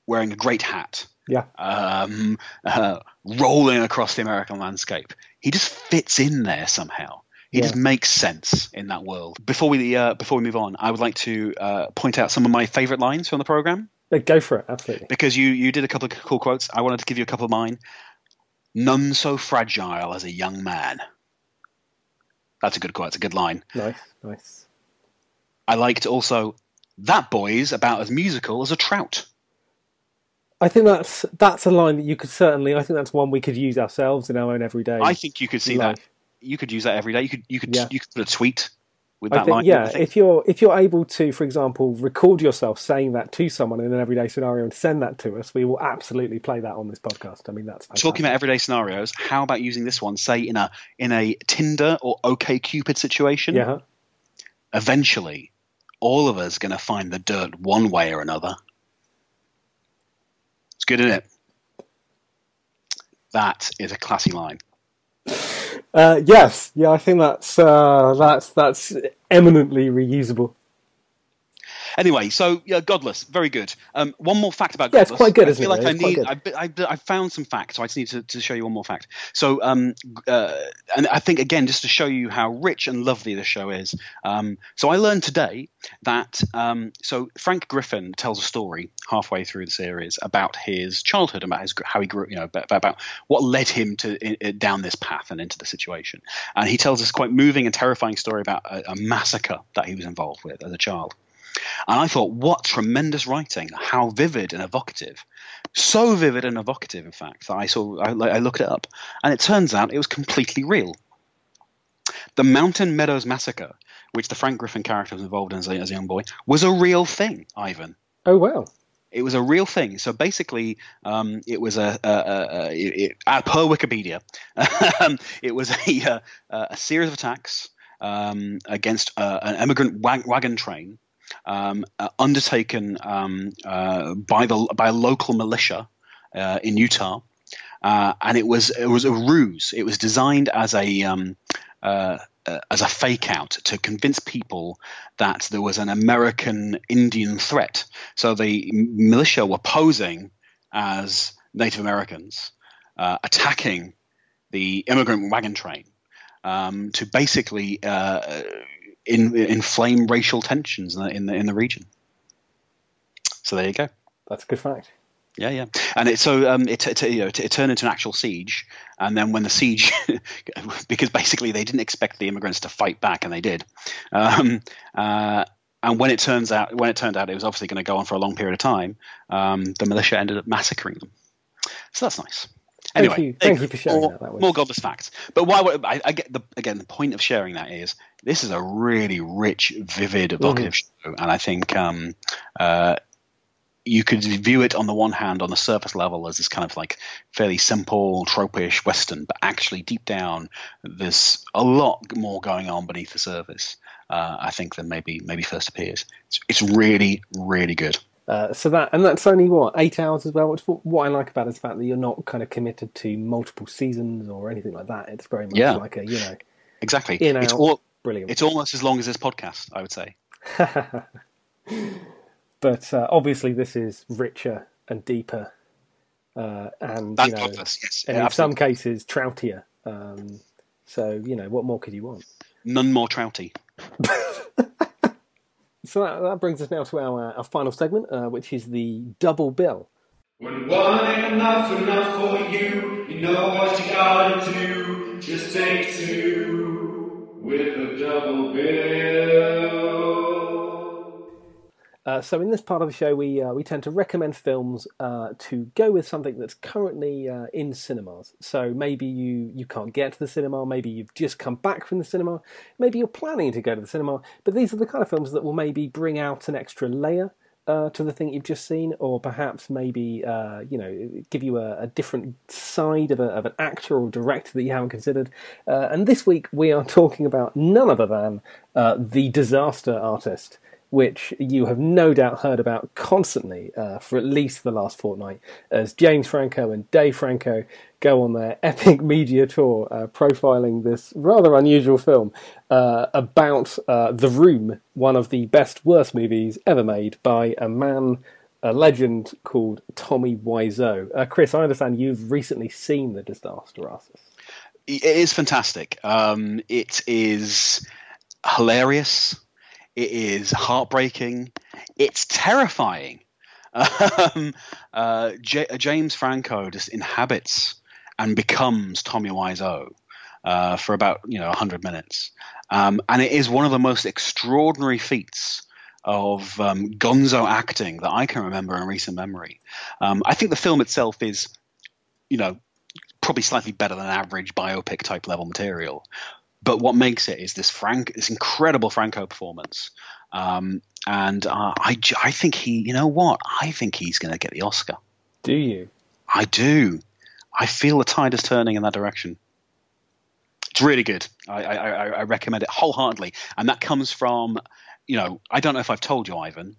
wearing a great hat Yeah, um, <laughs> uh, rolling across the American landscape. He just fits in there somehow. He Yeah. just makes sense in that world. Before we uh, before we move on, I would like to uh, point out some of my favorite lines from the program Uh, go for it. Absolutely. because you you did a couple of cool quotes. I wanted to give you a couple of mine. None so fragile as a young man. That's a good quote. It's a good line. Nice, nice. I liked also that boy's about as musical as a trout. I think that's that's a line that you could certainly. I think that's one we could use ourselves in our own everyday. I think you could see that. You could use that every day. You could you could Yeah. you could put a tweet with I that think, line. yeah, if you're if you're able to, for example, record yourself saying that to someone in an everyday scenario and send that to us, we will absolutely play that on this podcast. I mean, that's fantastic. Talking about everyday scenarios, how about using this one, say in a in a Tinder or OK Cupid situation? yeah. Eventually, all of us are going to find the dirt one way or another. It's good, isn't it? That is a classy line. Uh, yes, yeah, I think that's uh, that's that's eminently reusable. Anyway, so yeah, Godless, very good. Um, one more fact about Yeah, it's Godless. quite good, I isn't feel it? like I It's need. I, I, I found some facts, so I just need to, to show you one more fact. So, um, uh, and I think again, just to show you how rich and lovely the show is. Um, so I learned today that um, so Frank Griffin tells a story halfway through the series about his childhood, and about his how he grew, you know, about, about what led him to i- i- down this path and into the situation. And he tells this quite moving and terrifying story about a, a massacre that he was involved with as a child. And I thought, what tremendous writing! How vivid and evocative. So vivid and evocative, in fact, that I saw. I, I looked it up, and it turns out it was completely real. The Mountain Meadows massacre, which the Frank Griffin character was involved in as a, as a young boy, was a real thing. Ivan, Oh wow, it was a real thing. So basically, um, it was a, a, a, a uh, per Wikipedia, um, it was a, a, a series of attacks um, against uh, an immigrant wag- wagon train um, uh, undertaken um, uh, by the by a local militia uh, in Utah, uh, and it was it was a ruse. It was designed as a um, uh, uh, as a fake out to convince people that there was an American Indian threat. So the militia were posing as Native Americans attacking the immigrant wagon train um, to basically uh, in, inflame racial tensions in the, in the in the region. So there you go. that's a good fact. Yeah, yeah, and it so um, it, it you know it, it turned into an actual siege, and then when the siege, <laughs> because basically they didn't expect the immigrants to fight back, and they did, um, uh, and when it turns out when it turned out it was obviously going to go on for a long period of time, um, the militia ended up massacring them. So that's nice. Thank Anyway, you, thank you for sharing more, that. That more godless facts. But why? would- I, I get the again. The point of sharing that is this is a really rich, vivid, evocative show, and I think um, uh, you could view it on the one hand on the surface level as this kind of like fairly simple, tropish western, but actually deep down there's a lot more going on beneath the surface. Uh, I think than maybe maybe first appears. It's, it's really, really good. Uh, so that and that's only what eight hours as well. Which what, what I like about it is the fact that you're not kind of committed to multiple seasons or anything like that. It's very much Yeah. like a you know Exactly. In, it's out. all. brilliant. It's almost as long as this podcast, I would say. <laughs> but uh, obviously this is richer and deeper, uh, and That's you know, yes. and Yeah, in some cases troutier. Um, so you know what more could you want? None more trouty. <laughs> So that, that brings us now to our, our final segment, uh, which is the double bill. When one ain't enough enough for you, you know what you gotta do. Just take two with a double bill. Uh, so in this part of the show, we uh, we tend to recommend films uh, to go with something that's currently uh, in cinemas. So maybe you you can't get to the cinema, maybe you've just come back from the cinema, maybe you're planning to go to the cinema. But these are the kind of films that will maybe bring out an extra layer uh, to the thing you've just seen, or perhaps maybe you know give you a, a different side of, a, of an actor or director that you haven't considered. And this week we are talking about none other than the Disaster Artist which you have no doubt heard about constantly uh, for at least the last fortnight, as James Franco and Dave Franco go on their <laughs> epic media tour uh, profiling this rather unusual film uh, about uh, The Room, one of the best worst movies ever made by a man. A legend called Tommy Wiseau. Uh, Chris, I understand you've recently seen The Disaster Artist. It is fantastic. Um, it is hilarious. It is heartbreaking. It's terrifying. Um, uh, J- James Franco just inhabits and becomes Tommy Wiseau uh, for about you know 100 minutes, um, and it is one of the most extraordinary feats of um, gonzo acting that I can remember in recent memory. Um, I think the film itself is, you know, probably slightly better than average biopic type level material. But what makes it is this Frank, this incredible Franco performance, um, and uh, I, I think he, you know what, I think he's going to get the Oscar. Do you? I do. I feel the tide is turning in that direction. It's really good. I, I, I I recommend it wholeheartedly, and that comes from, you know, I don't know if I've told you, Ivan.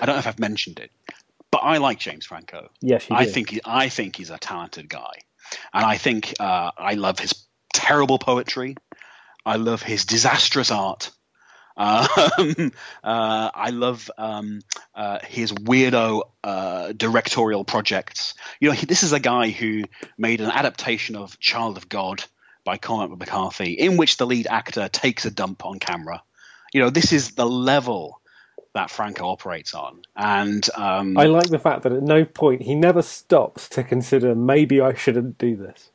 I don't know if I've mentioned it, but I like James Franco. Yes, you I do. think he, I think he's a talented guy, and I think uh, I love his terrible poetry. I love his disastrous art. Um, <laughs> uh, I love um, uh, his weirdo uh, directorial projects. You know, he, this is a guy who made an adaptation of Child of God by Cormac McCarthy, in which the lead actor takes a dump on camera. You know, this is the level that Franco operates on, and um, I like the fact that at no point he never stops to consider maybe I shouldn't do this.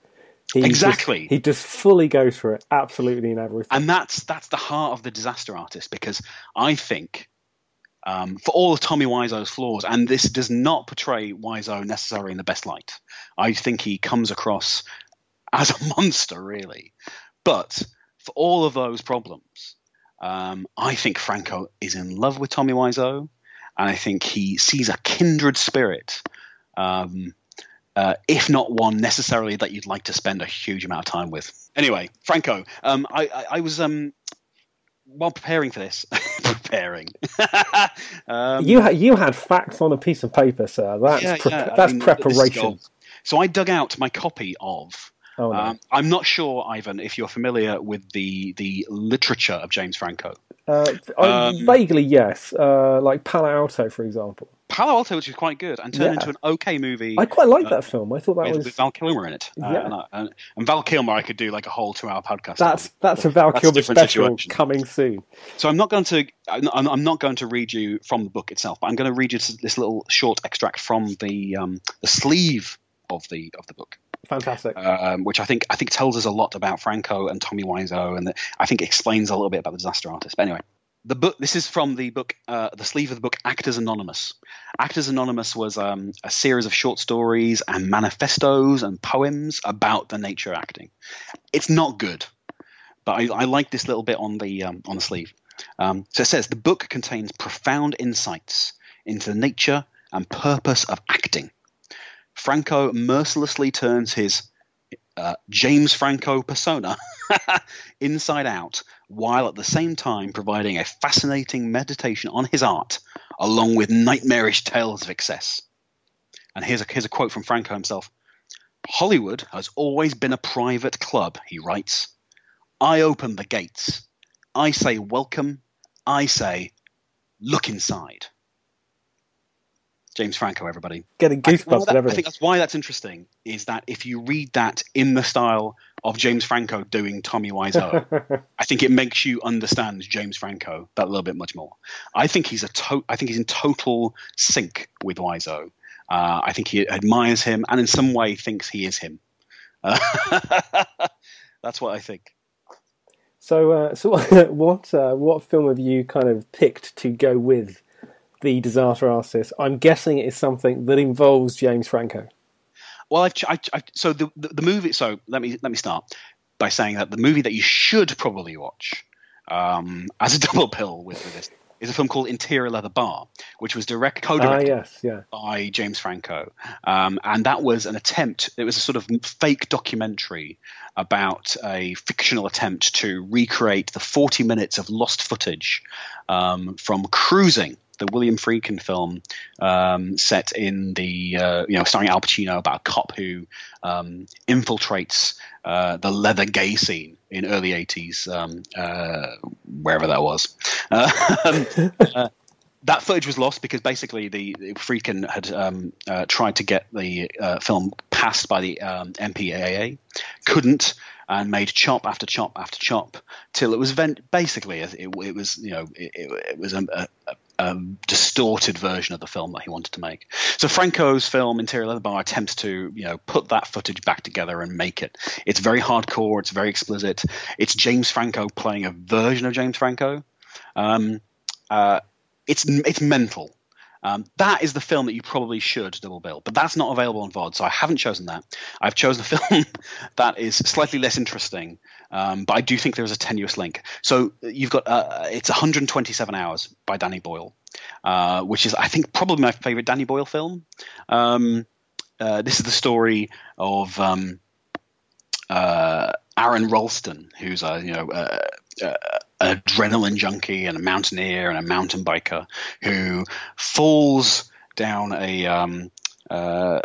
He Exactly. Just, he just fully goes for it, absolutely in everything. and that's that's the heart of the disaster artist because I think um, for all of Tommy Wiseau's flaws, and this does not portray Wiseau necessarily in the best light. I think he comes across as a <laughs> monster, really. But for all of those problems, um, I think Franco is in love with Tommy Wiseau, and I think he sees a kindred spirit. Um, uh, if not one necessarily that you'd like to spend a huge amount of time with. Anyway, Franco, um, I, I, I was um, while preparing for this, <laughs> preparing. <laughs> um, you ha- you had facts on a piece of paper, sir. That's yeah, pre- yeah, I mean, preparation. So I dug out my copy of. Oh no. Um, I'm not sure, Ivan, if you're familiar with the the literature of James Franco. uh, um, vaguely, yes. Uh, like Palo Alto, for example. Palo Alto, which is quite good, and turned Yeah. into an okay movie. I quite like uh, that film. I thought that with, was with Val Kilmer in it. Uh, Yeah. and, I- and, Val Kilmer, I could do like a whole two-hour podcast. that's on. that's a Val That's Kilmer special situation. coming soon. So I'm not going to I'm I'm- not going to read you from the book itself, but I'm going to read you this little short extract from the um, the sleeve of the of the book, Fantastic. um, which I think I think tells us a lot about Franco and Tommy Wiseau, and that I think explains a little bit about the disaster artist. But anyway, the book. This is from the book, uh, the sleeve of the book, Actors Anonymous. Actors Anonymous was um, a series of short stories and manifestos and poems about the nature of acting. It's not good, but I, I like this little bit on the um, on the sleeve. Um, so it says the book contains profound insights into the nature and purpose of acting. Franco mercilessly turns his uh, James Franco persona <laughs> inside out, while at the same time providing a fascinating meditation on his art, along with nightmarish tales of excess. And here's a, here's a quote from Franco himself Hollywood has always been a private club, he writes. I open the gates. I say welcome. I say look inside. James Franco, everybody. Getting goosebumps that, everything. I think that's why that's interesting. Is that if you read that in the style of James Franco doing Tommy Wiseau, <laughs> I think it makes you understand James Franco that little bit much more. I think he's a to- I think he's in total sync with Wiseau. Uh, I think he admires him and in some way thinks he is him. Uh, <laughs> that's what I think. So, uh, so <laughs> what uh, what film have you kind of picked to go with the Disaster Artist? I'm guessing it is something that involves James Franco. Well, I've, I, I, so the, the, the movie. So let me let me start by saying that the movie that you should probably watch um, <laughs> as a double bill with, with this is a film called Interior Leather Bar, which was direct co-directed ah, yes, yeah. by James Franco, um, and that was an attempt. It was a sort of fake documentary about a fictional attempt to recreate the 40 minutes of lost footage um, from Cruising, the William Friedkin film um, set in the uh, you know starring Al Pacino about a cop who um, infiltrates uh, the leather gay scene in early 80s um, uh, wherever that was. <laughs> Uh, that footage was lost because basically the, the Friedkin had um, uh, tried to get the uh, film passed by the um, MPAA, couldn't, and made chop after chop after chop till it was vent- basically it, it, was you know it, it was a, a, a, distorted version of the film that he wanted to make. So Franco's film Interior Leather Bar attempts to you know put that footage back together and make it. It's very hardcore. It's very explicit. It's James Franco playing a version of James Franco. Um, uh, it's it's mental. Um, that is the film that you probably should double bill, but that's not available on VOD, so I haven't chosen that. I've chosen a <laughs> film that is slightly less interesting, um, but I do think there is a tenuous link. So you've got uh, it's 127 hours by Danny Boyle, uh, which is I think probably my favorite Danny Boyle film. Um, uh, this is the story of um, uh, Aron Ralston, who's a you know uh, uh, adrenaline junkie and a mountaineer and a mountain biker who falls down a um, uh,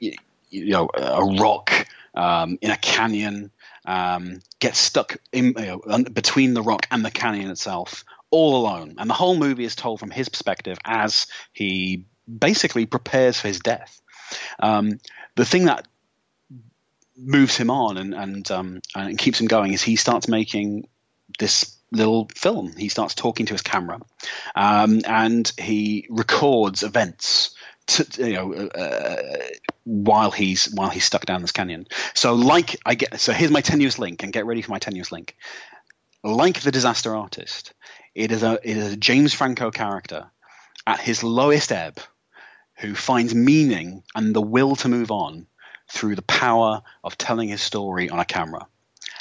you, you, know a rock um, in a canyon, um, gets stuck in, you know, between the rock and the canyon itself, all alone, and the whole movie is told from his perspective as he basically prepares for his death. Um, the thing that moves him on and and, um, and keeps him going is he starts making this little film. He starts talking to his camera, um, and he records events. To, you know, uh, while he's while he's stuck down this canyon. So, like I get, so here's my tenuous link, and get ready for my tenuous link. Like the disaster artist, it is a it is a James Franco character at his lowest ebb, who finds meaning and the will to move on through the power of telling his story on a camera.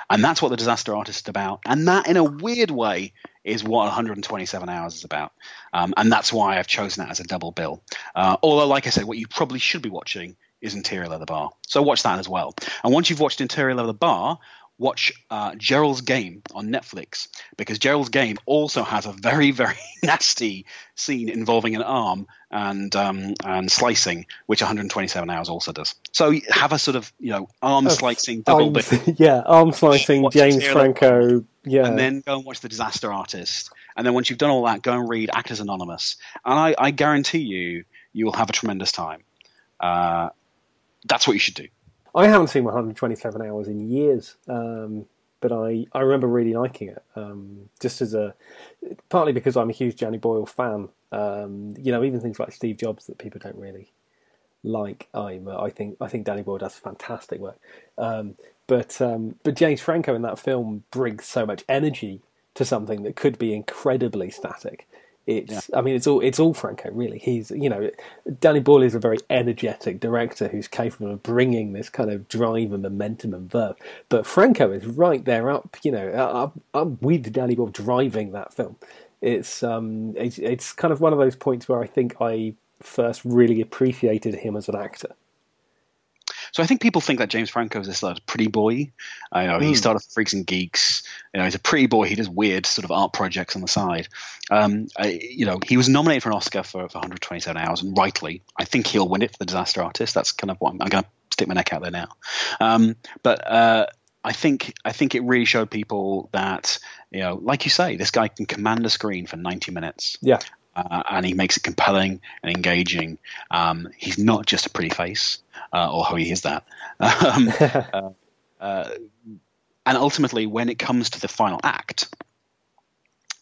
And that's what the disaster artist is about. And that, in a weird way, is what 127 hours is about. Um, and that's why I've chosen that as a double bill. Uh, although, like I said, what you probably should be watching is Interior Leather Bar. So watch that as well. And once you've watched Interior Leather Bar, watch uh, Gerald's Game on Netflix because Gerald's Game also has a very very <laughs> nasty scene involving an arm and um, and slicing, which 127 hours also does. So have a sort of you know arm slicing double bit. <laughs> Yeah, arm slicing James Franco. Yeah, and then go and watch The Disaster Artist. And then once you've done all that, go and read Actors Anonymous. And I, I guarantee you, you will have a tremendous time. Uh, that's what you should do. I haven't seen 127 hours in years, um, but I, I remember really liking it. Um, just as a partly because I'm a huge Danny Boyle fan. Um, you know, even things like Steve Jobs that people don't really like. I'm I think I think Danny Boyle does fantastic work. Um, but um, but James Franco in that film brings so much energy to something that could be incredibly static. It's, I mean, it's all it's all Franco really. He's, you know, Danny Boyle is a very energetic director who's capable of bringing this kind of drive and momentum and verve. But Franco is right there up, you know, up with Danny Boyle driving that film. It's um, it's it's kind of one of those points where I think I first really appreciated him as an actor. So I think people think that James Franco is this like, pretty boy. I know mm. he hmm. started Freaks and Geeks. You know, he's a pretty boy. He does weird sort of art projects on the side. Um, I, you know, he was nominated for an Oscar for, for 127 Hours, and rightly, I think he'll win it for the Disaster Artist. That's kind of what I'm, I'm going to stick my neck out there now. Um, but uh, I think I think it really showed people that you know, like you say, this guy can command a screen for 90 minutes. Yeah. Uh, and he makes it compelling and engaging. Um, he's not just a pretty face, uh, although he is that. <laughs> Um, <laughs> uh, uh, and ultimately, when it comes to the final act,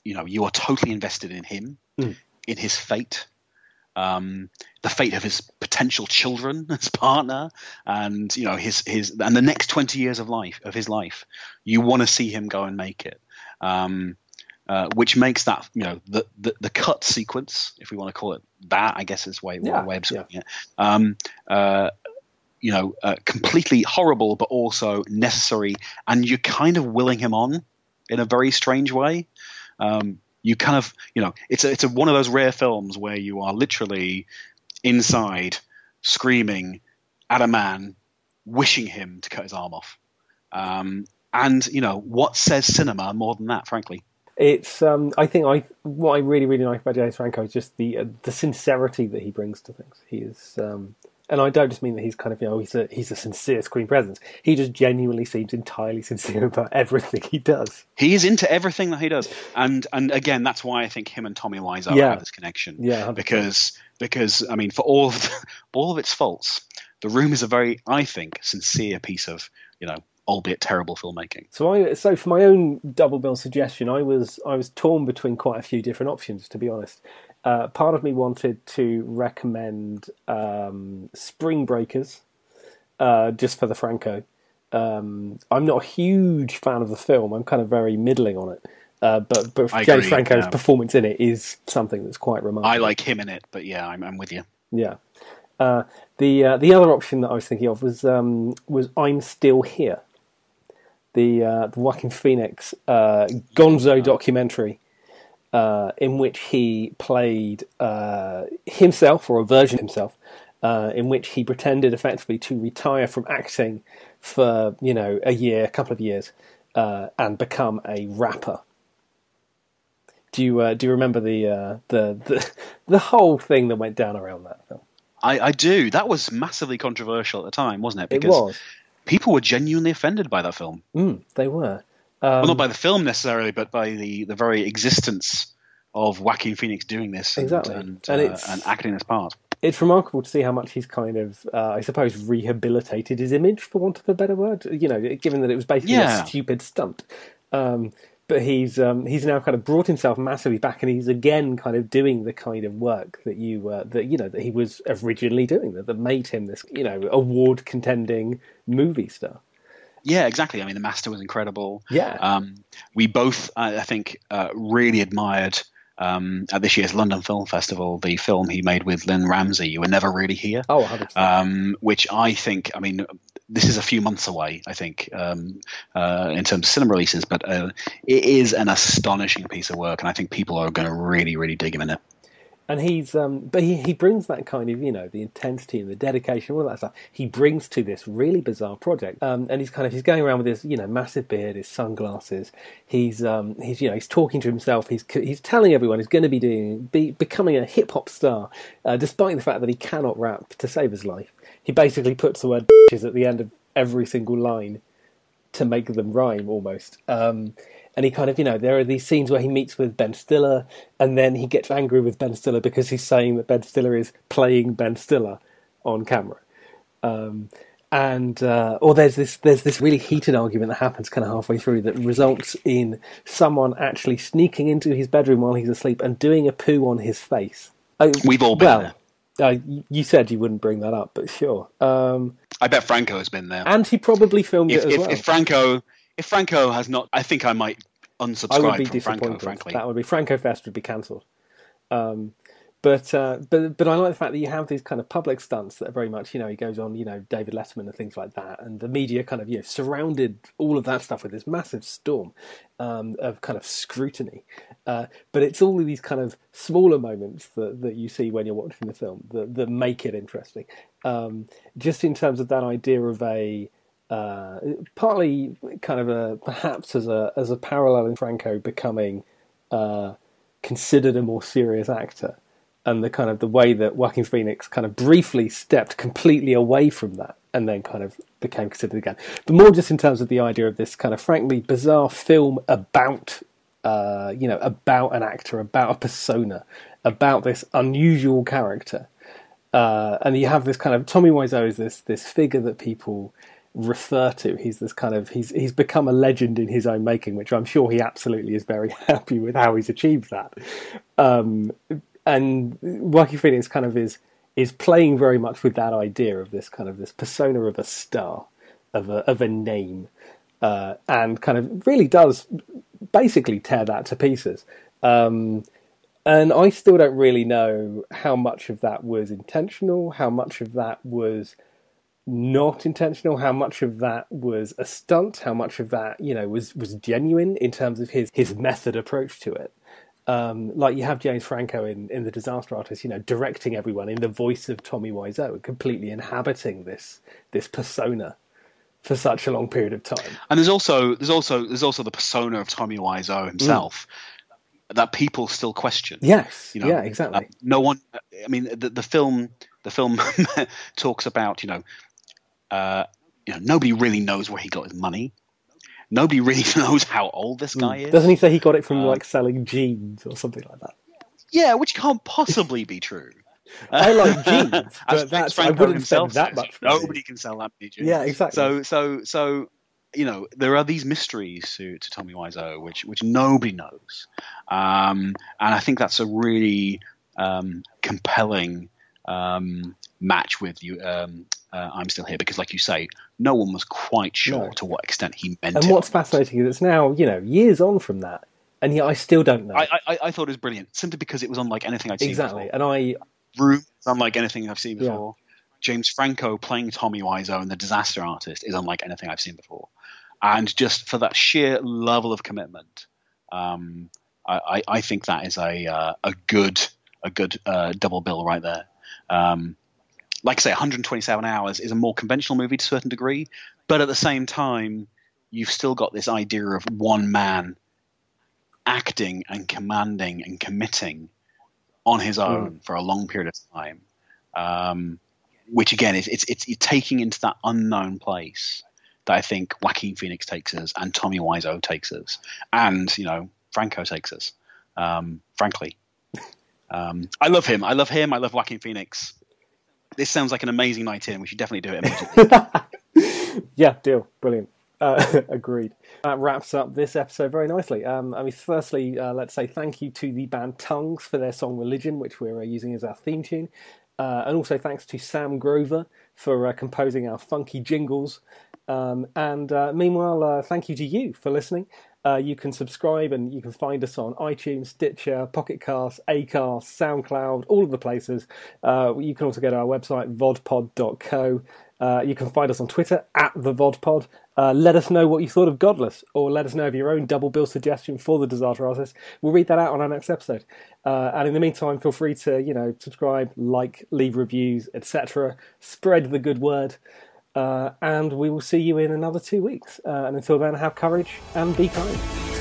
you know, you are totally invested in him, mm. in his fate, um, the fate of his potential children, <laughs> his partner, and you know his his and the next twenty years of life of his life. You want to see him go and make it. Um, uh, which makes that you know the, the, the cut sequence, if we want to call it that, I guess is way yeah, way of yeah. it. Um, uh, you know, uh, completely horrible, but also necessary, and you're kind of willing him on in a very strange way. Um, you kind of, you know, it's a, it's a, one of those rare films where you are literally inside screaming at a man, wishing him to cut his arm off. Um, and you know, what says cinema more than that, frankly? It's um, I think I what I really really like about James Franco is just the uh, the sincerity that he brings to things. He is, um, and I don't just mean that he's kind of you know he's a he's a sincere screen presence. He just genuinely seems entirely <laughs> sincere about everything he does. He is into everything that he does, and and again that's why I think him and Tommy Wiseau yeah. have this connection. Yeah, 100%. because because I mean for all of the, <laughs> all of its faults, The Room is a very I think sincere piece of you know albeit terrible filmmaking. So I so for my own double bill suggestion, I was I was torn between quite a few different options to be honest. Uh, part of me wanted to recommend um, Spring Breakers, uh, just for the Franco. Um, I'm not a huge fan of the film. I'm kind of very middling on it. Uh, but but agree, Franco's yeah. performance in it is something that's quite remarkable. I like him in it, but yeah, I'm, I'm with you. Yeah. Uh, the uh, the other option that I was thinking of was um, was I'm Still Here, the uh, the Joaquin Phoenix uh, Gonzo documentary, uh, in which he played uh, himself or a version of himself, uh, in which he pretended effectively to retire from acting for you know a year, a couple of years, uh, and become a rapper. Do you do you remember the, the the <laughs> the whole thing that went down around that film? I, I do. That was massively controversial at the time, wasn't it? Because it was people were genuinely offended by that film. Mm, they were. Um, well, not by the film necessarily, but by the, the very existence of Joaquin Phoenix doing this exactly. and, and, and, uh, and acting this part. It's remarkable to see how much he's kind of, uh, I suppose, rehabilitated his image, for want of a better word. You know, given that it was basically yeah. a stupid stunt. Um, but he's um, he's now kind of brought himself massively back, and he's again kind of doing the kind of work that you uh, that you know that he was originally doing that, that made him this you know award contending movie star. Yeah, exactly. I mean, the master was incredible. Yeah. Um, we both, I think, uh, really admired um, at this year's London Film Festival the film he made with Lynne Ramsay, You were never really here. Oh, um, which I think, I mean, this is a few months away, I think, um, uh, in terms of cinema releases, but uh, it is an astonishing piece of work, and I think people are going to really, really dig him in it. And he's, um, but he, he brings that kind of, you know, the intensity and the dedication, all that stuff. He brings to this really bizarre project, um, and he's kind of he's going around with his, you know, massive beard, his sunglasses. He's, um, he's, you know, he's talking to himself. He's, he's telling everyone he's going to be doing, be becoming a hip hop star, uh, despite the fact that he cannot rap to save his life he basically puts the word bitches at the end of every single line to make them rhyme almost. Um, and he kind of, you know, there are these scenes where he meets with Ben Stiller, and then he gets angry with Ben Stiller because he's saying that Ben Stiller is playing Ben Stiller on camera. Um, and uh, or there's this there's this really heated argument that happens kind of halfway through that results in someone actually sneaking into his bedroom while he's asleep and doing a poo on his face. Oh, We've all been well, there. Uh, you said you wouldn't bring that up, but sure. Um, I bet Franco has been there, and he probably filmed if, it as if, well. If Franco, if Franco has not, I think I might unsubscribe I would be from Franco, disappointed. frankly. That would be Franco Fest would be cancelled. Um, but uh, but but I like the fact that you have these kind of public stunts that are very much you know he goes on you know David Letterman and things like that, and the media kind of you know surrounded all of that stuff with this massive storm um, of kind of scrutiny. Uh, but it's all of these kind of smaller moments that, that you see when you're watching the film that, that make it interesting. Um, just in terms of that idea of a uh, partly kind of a perhaps as a as a parallel in Franco becoming uh, considered a more serious actor, and the kind of the way that Joaquin Phoenix kind of briefly stepped completely away from that, and then kind of became considered again. But more just in terms of the idea of this kind of frankly bizarre film about uh, you know about an actor, about a persona, about this unusual character. Uh, and you have this kind of Tommy Wiseau is this this figure that people refer to. He's this kind of he's he's become a legend in his own making, which I'm sure he absolutely is very <laughs> happy with how he's achieved that. Um, and Joaquin Phoenix kind of is is playing very much with that idea of this kind of this persona of a star, of a of a name, uh, and kind of really does basically tear that to pieces. Um, and I still don't really know how much of that was intentional, how much of that was not intentional, how much of that was a stunt, how much of that you know was was genuine in terms of his his method approach to it. Um, like you have James Franco in, in the Disaster Artist, you know, directing everyone in the voice of Tommy Wiseau, completely inhabiting this this persona for such a long period of time. And there's also there's also there's also the persona of Tommy Wiseau himself that people still question. Yes, You know, yeah, exactly. Uh, no one. I mean, the, the film the film <laughs> talks about you know, uh, you know, nobody really knows where he got his money. Nobody really <laughs> knows how old this guy is. Doesn't he say he got it from Uh, like selling jeans or something like that? Yeah, which can't possibly be true. <laughs> I like <laughs> jeans, As but that's I wouldn't himself spend that says, much. Nobody can sell that many jeans. Yeah, exactly. So, so, so, you know, there are these mysteries to, to Tommy Wiseau, which which nobody knows, um, and I think that's a really um, compelling um, match with you. Um, uh, I'm still here because, like you say, no one was quite sure No. to what extent he meant And it. And what's fascinating is it's now you know years on from that, and yet I still don't know I, I, I thought it was brilliant simply because it was unlike anything I'd seen before. exactly. And I Room is unlike anything I've seen Yeah. before. James Franco playing Tommy Wiseau in The Disaster Artist is unlike anything I've seen before. And just for that sheer level of commitment, um, I, I, I think that is a uh, a good a good uh, double bill right there. Um, like I say, 127 hours is a more conventional movie to a certain degree, but at the same time, you've still got this idea of one man acting and commanding and committing on his own for a long period of time. Um, which again is it's, it's it's taking into that unknown place that I think Joaquin Phoenix takes us and Tommy Wiseau takes us, and you know Franco takes us. Um, frankly, <laughs> um, I love him. I love him. I love Joaquin Phoenix. This sounds like an amazing night in. We should definitely do it <laughs> yeah, deal, brilliant. Uh, <laughs> agreed. That wraps up this episode very nicely. Um, I mean, firstly, uh, let's say thank you to the band Tongues for their song "Religion," which we're uh, using as our theme tune, uh, and also thanks to Sam Grover for uh, composing our funky jingles. Um, and uh, meanwhile, thank you to you for listening. Uh, you can subscribe and you can find us on iTunes, Stitcher, Pocket Cast, Acast, SoundCloud, all of the places. Uh, you can also go to our website, vodpod.co. Uh, you can find us on Twitter at the VodPod. Uh, let us know what you thought of Godless, or let us know of your own double bill suggestion for the Disaster Artist. We'll read that out on our next episode. Uh, and in the meantime, feel free to you know subscribe, like, leave reviews, etc. Spread the good word. Uh, and we will see you in another two weeks. Uh, and until then, have courage and be kind.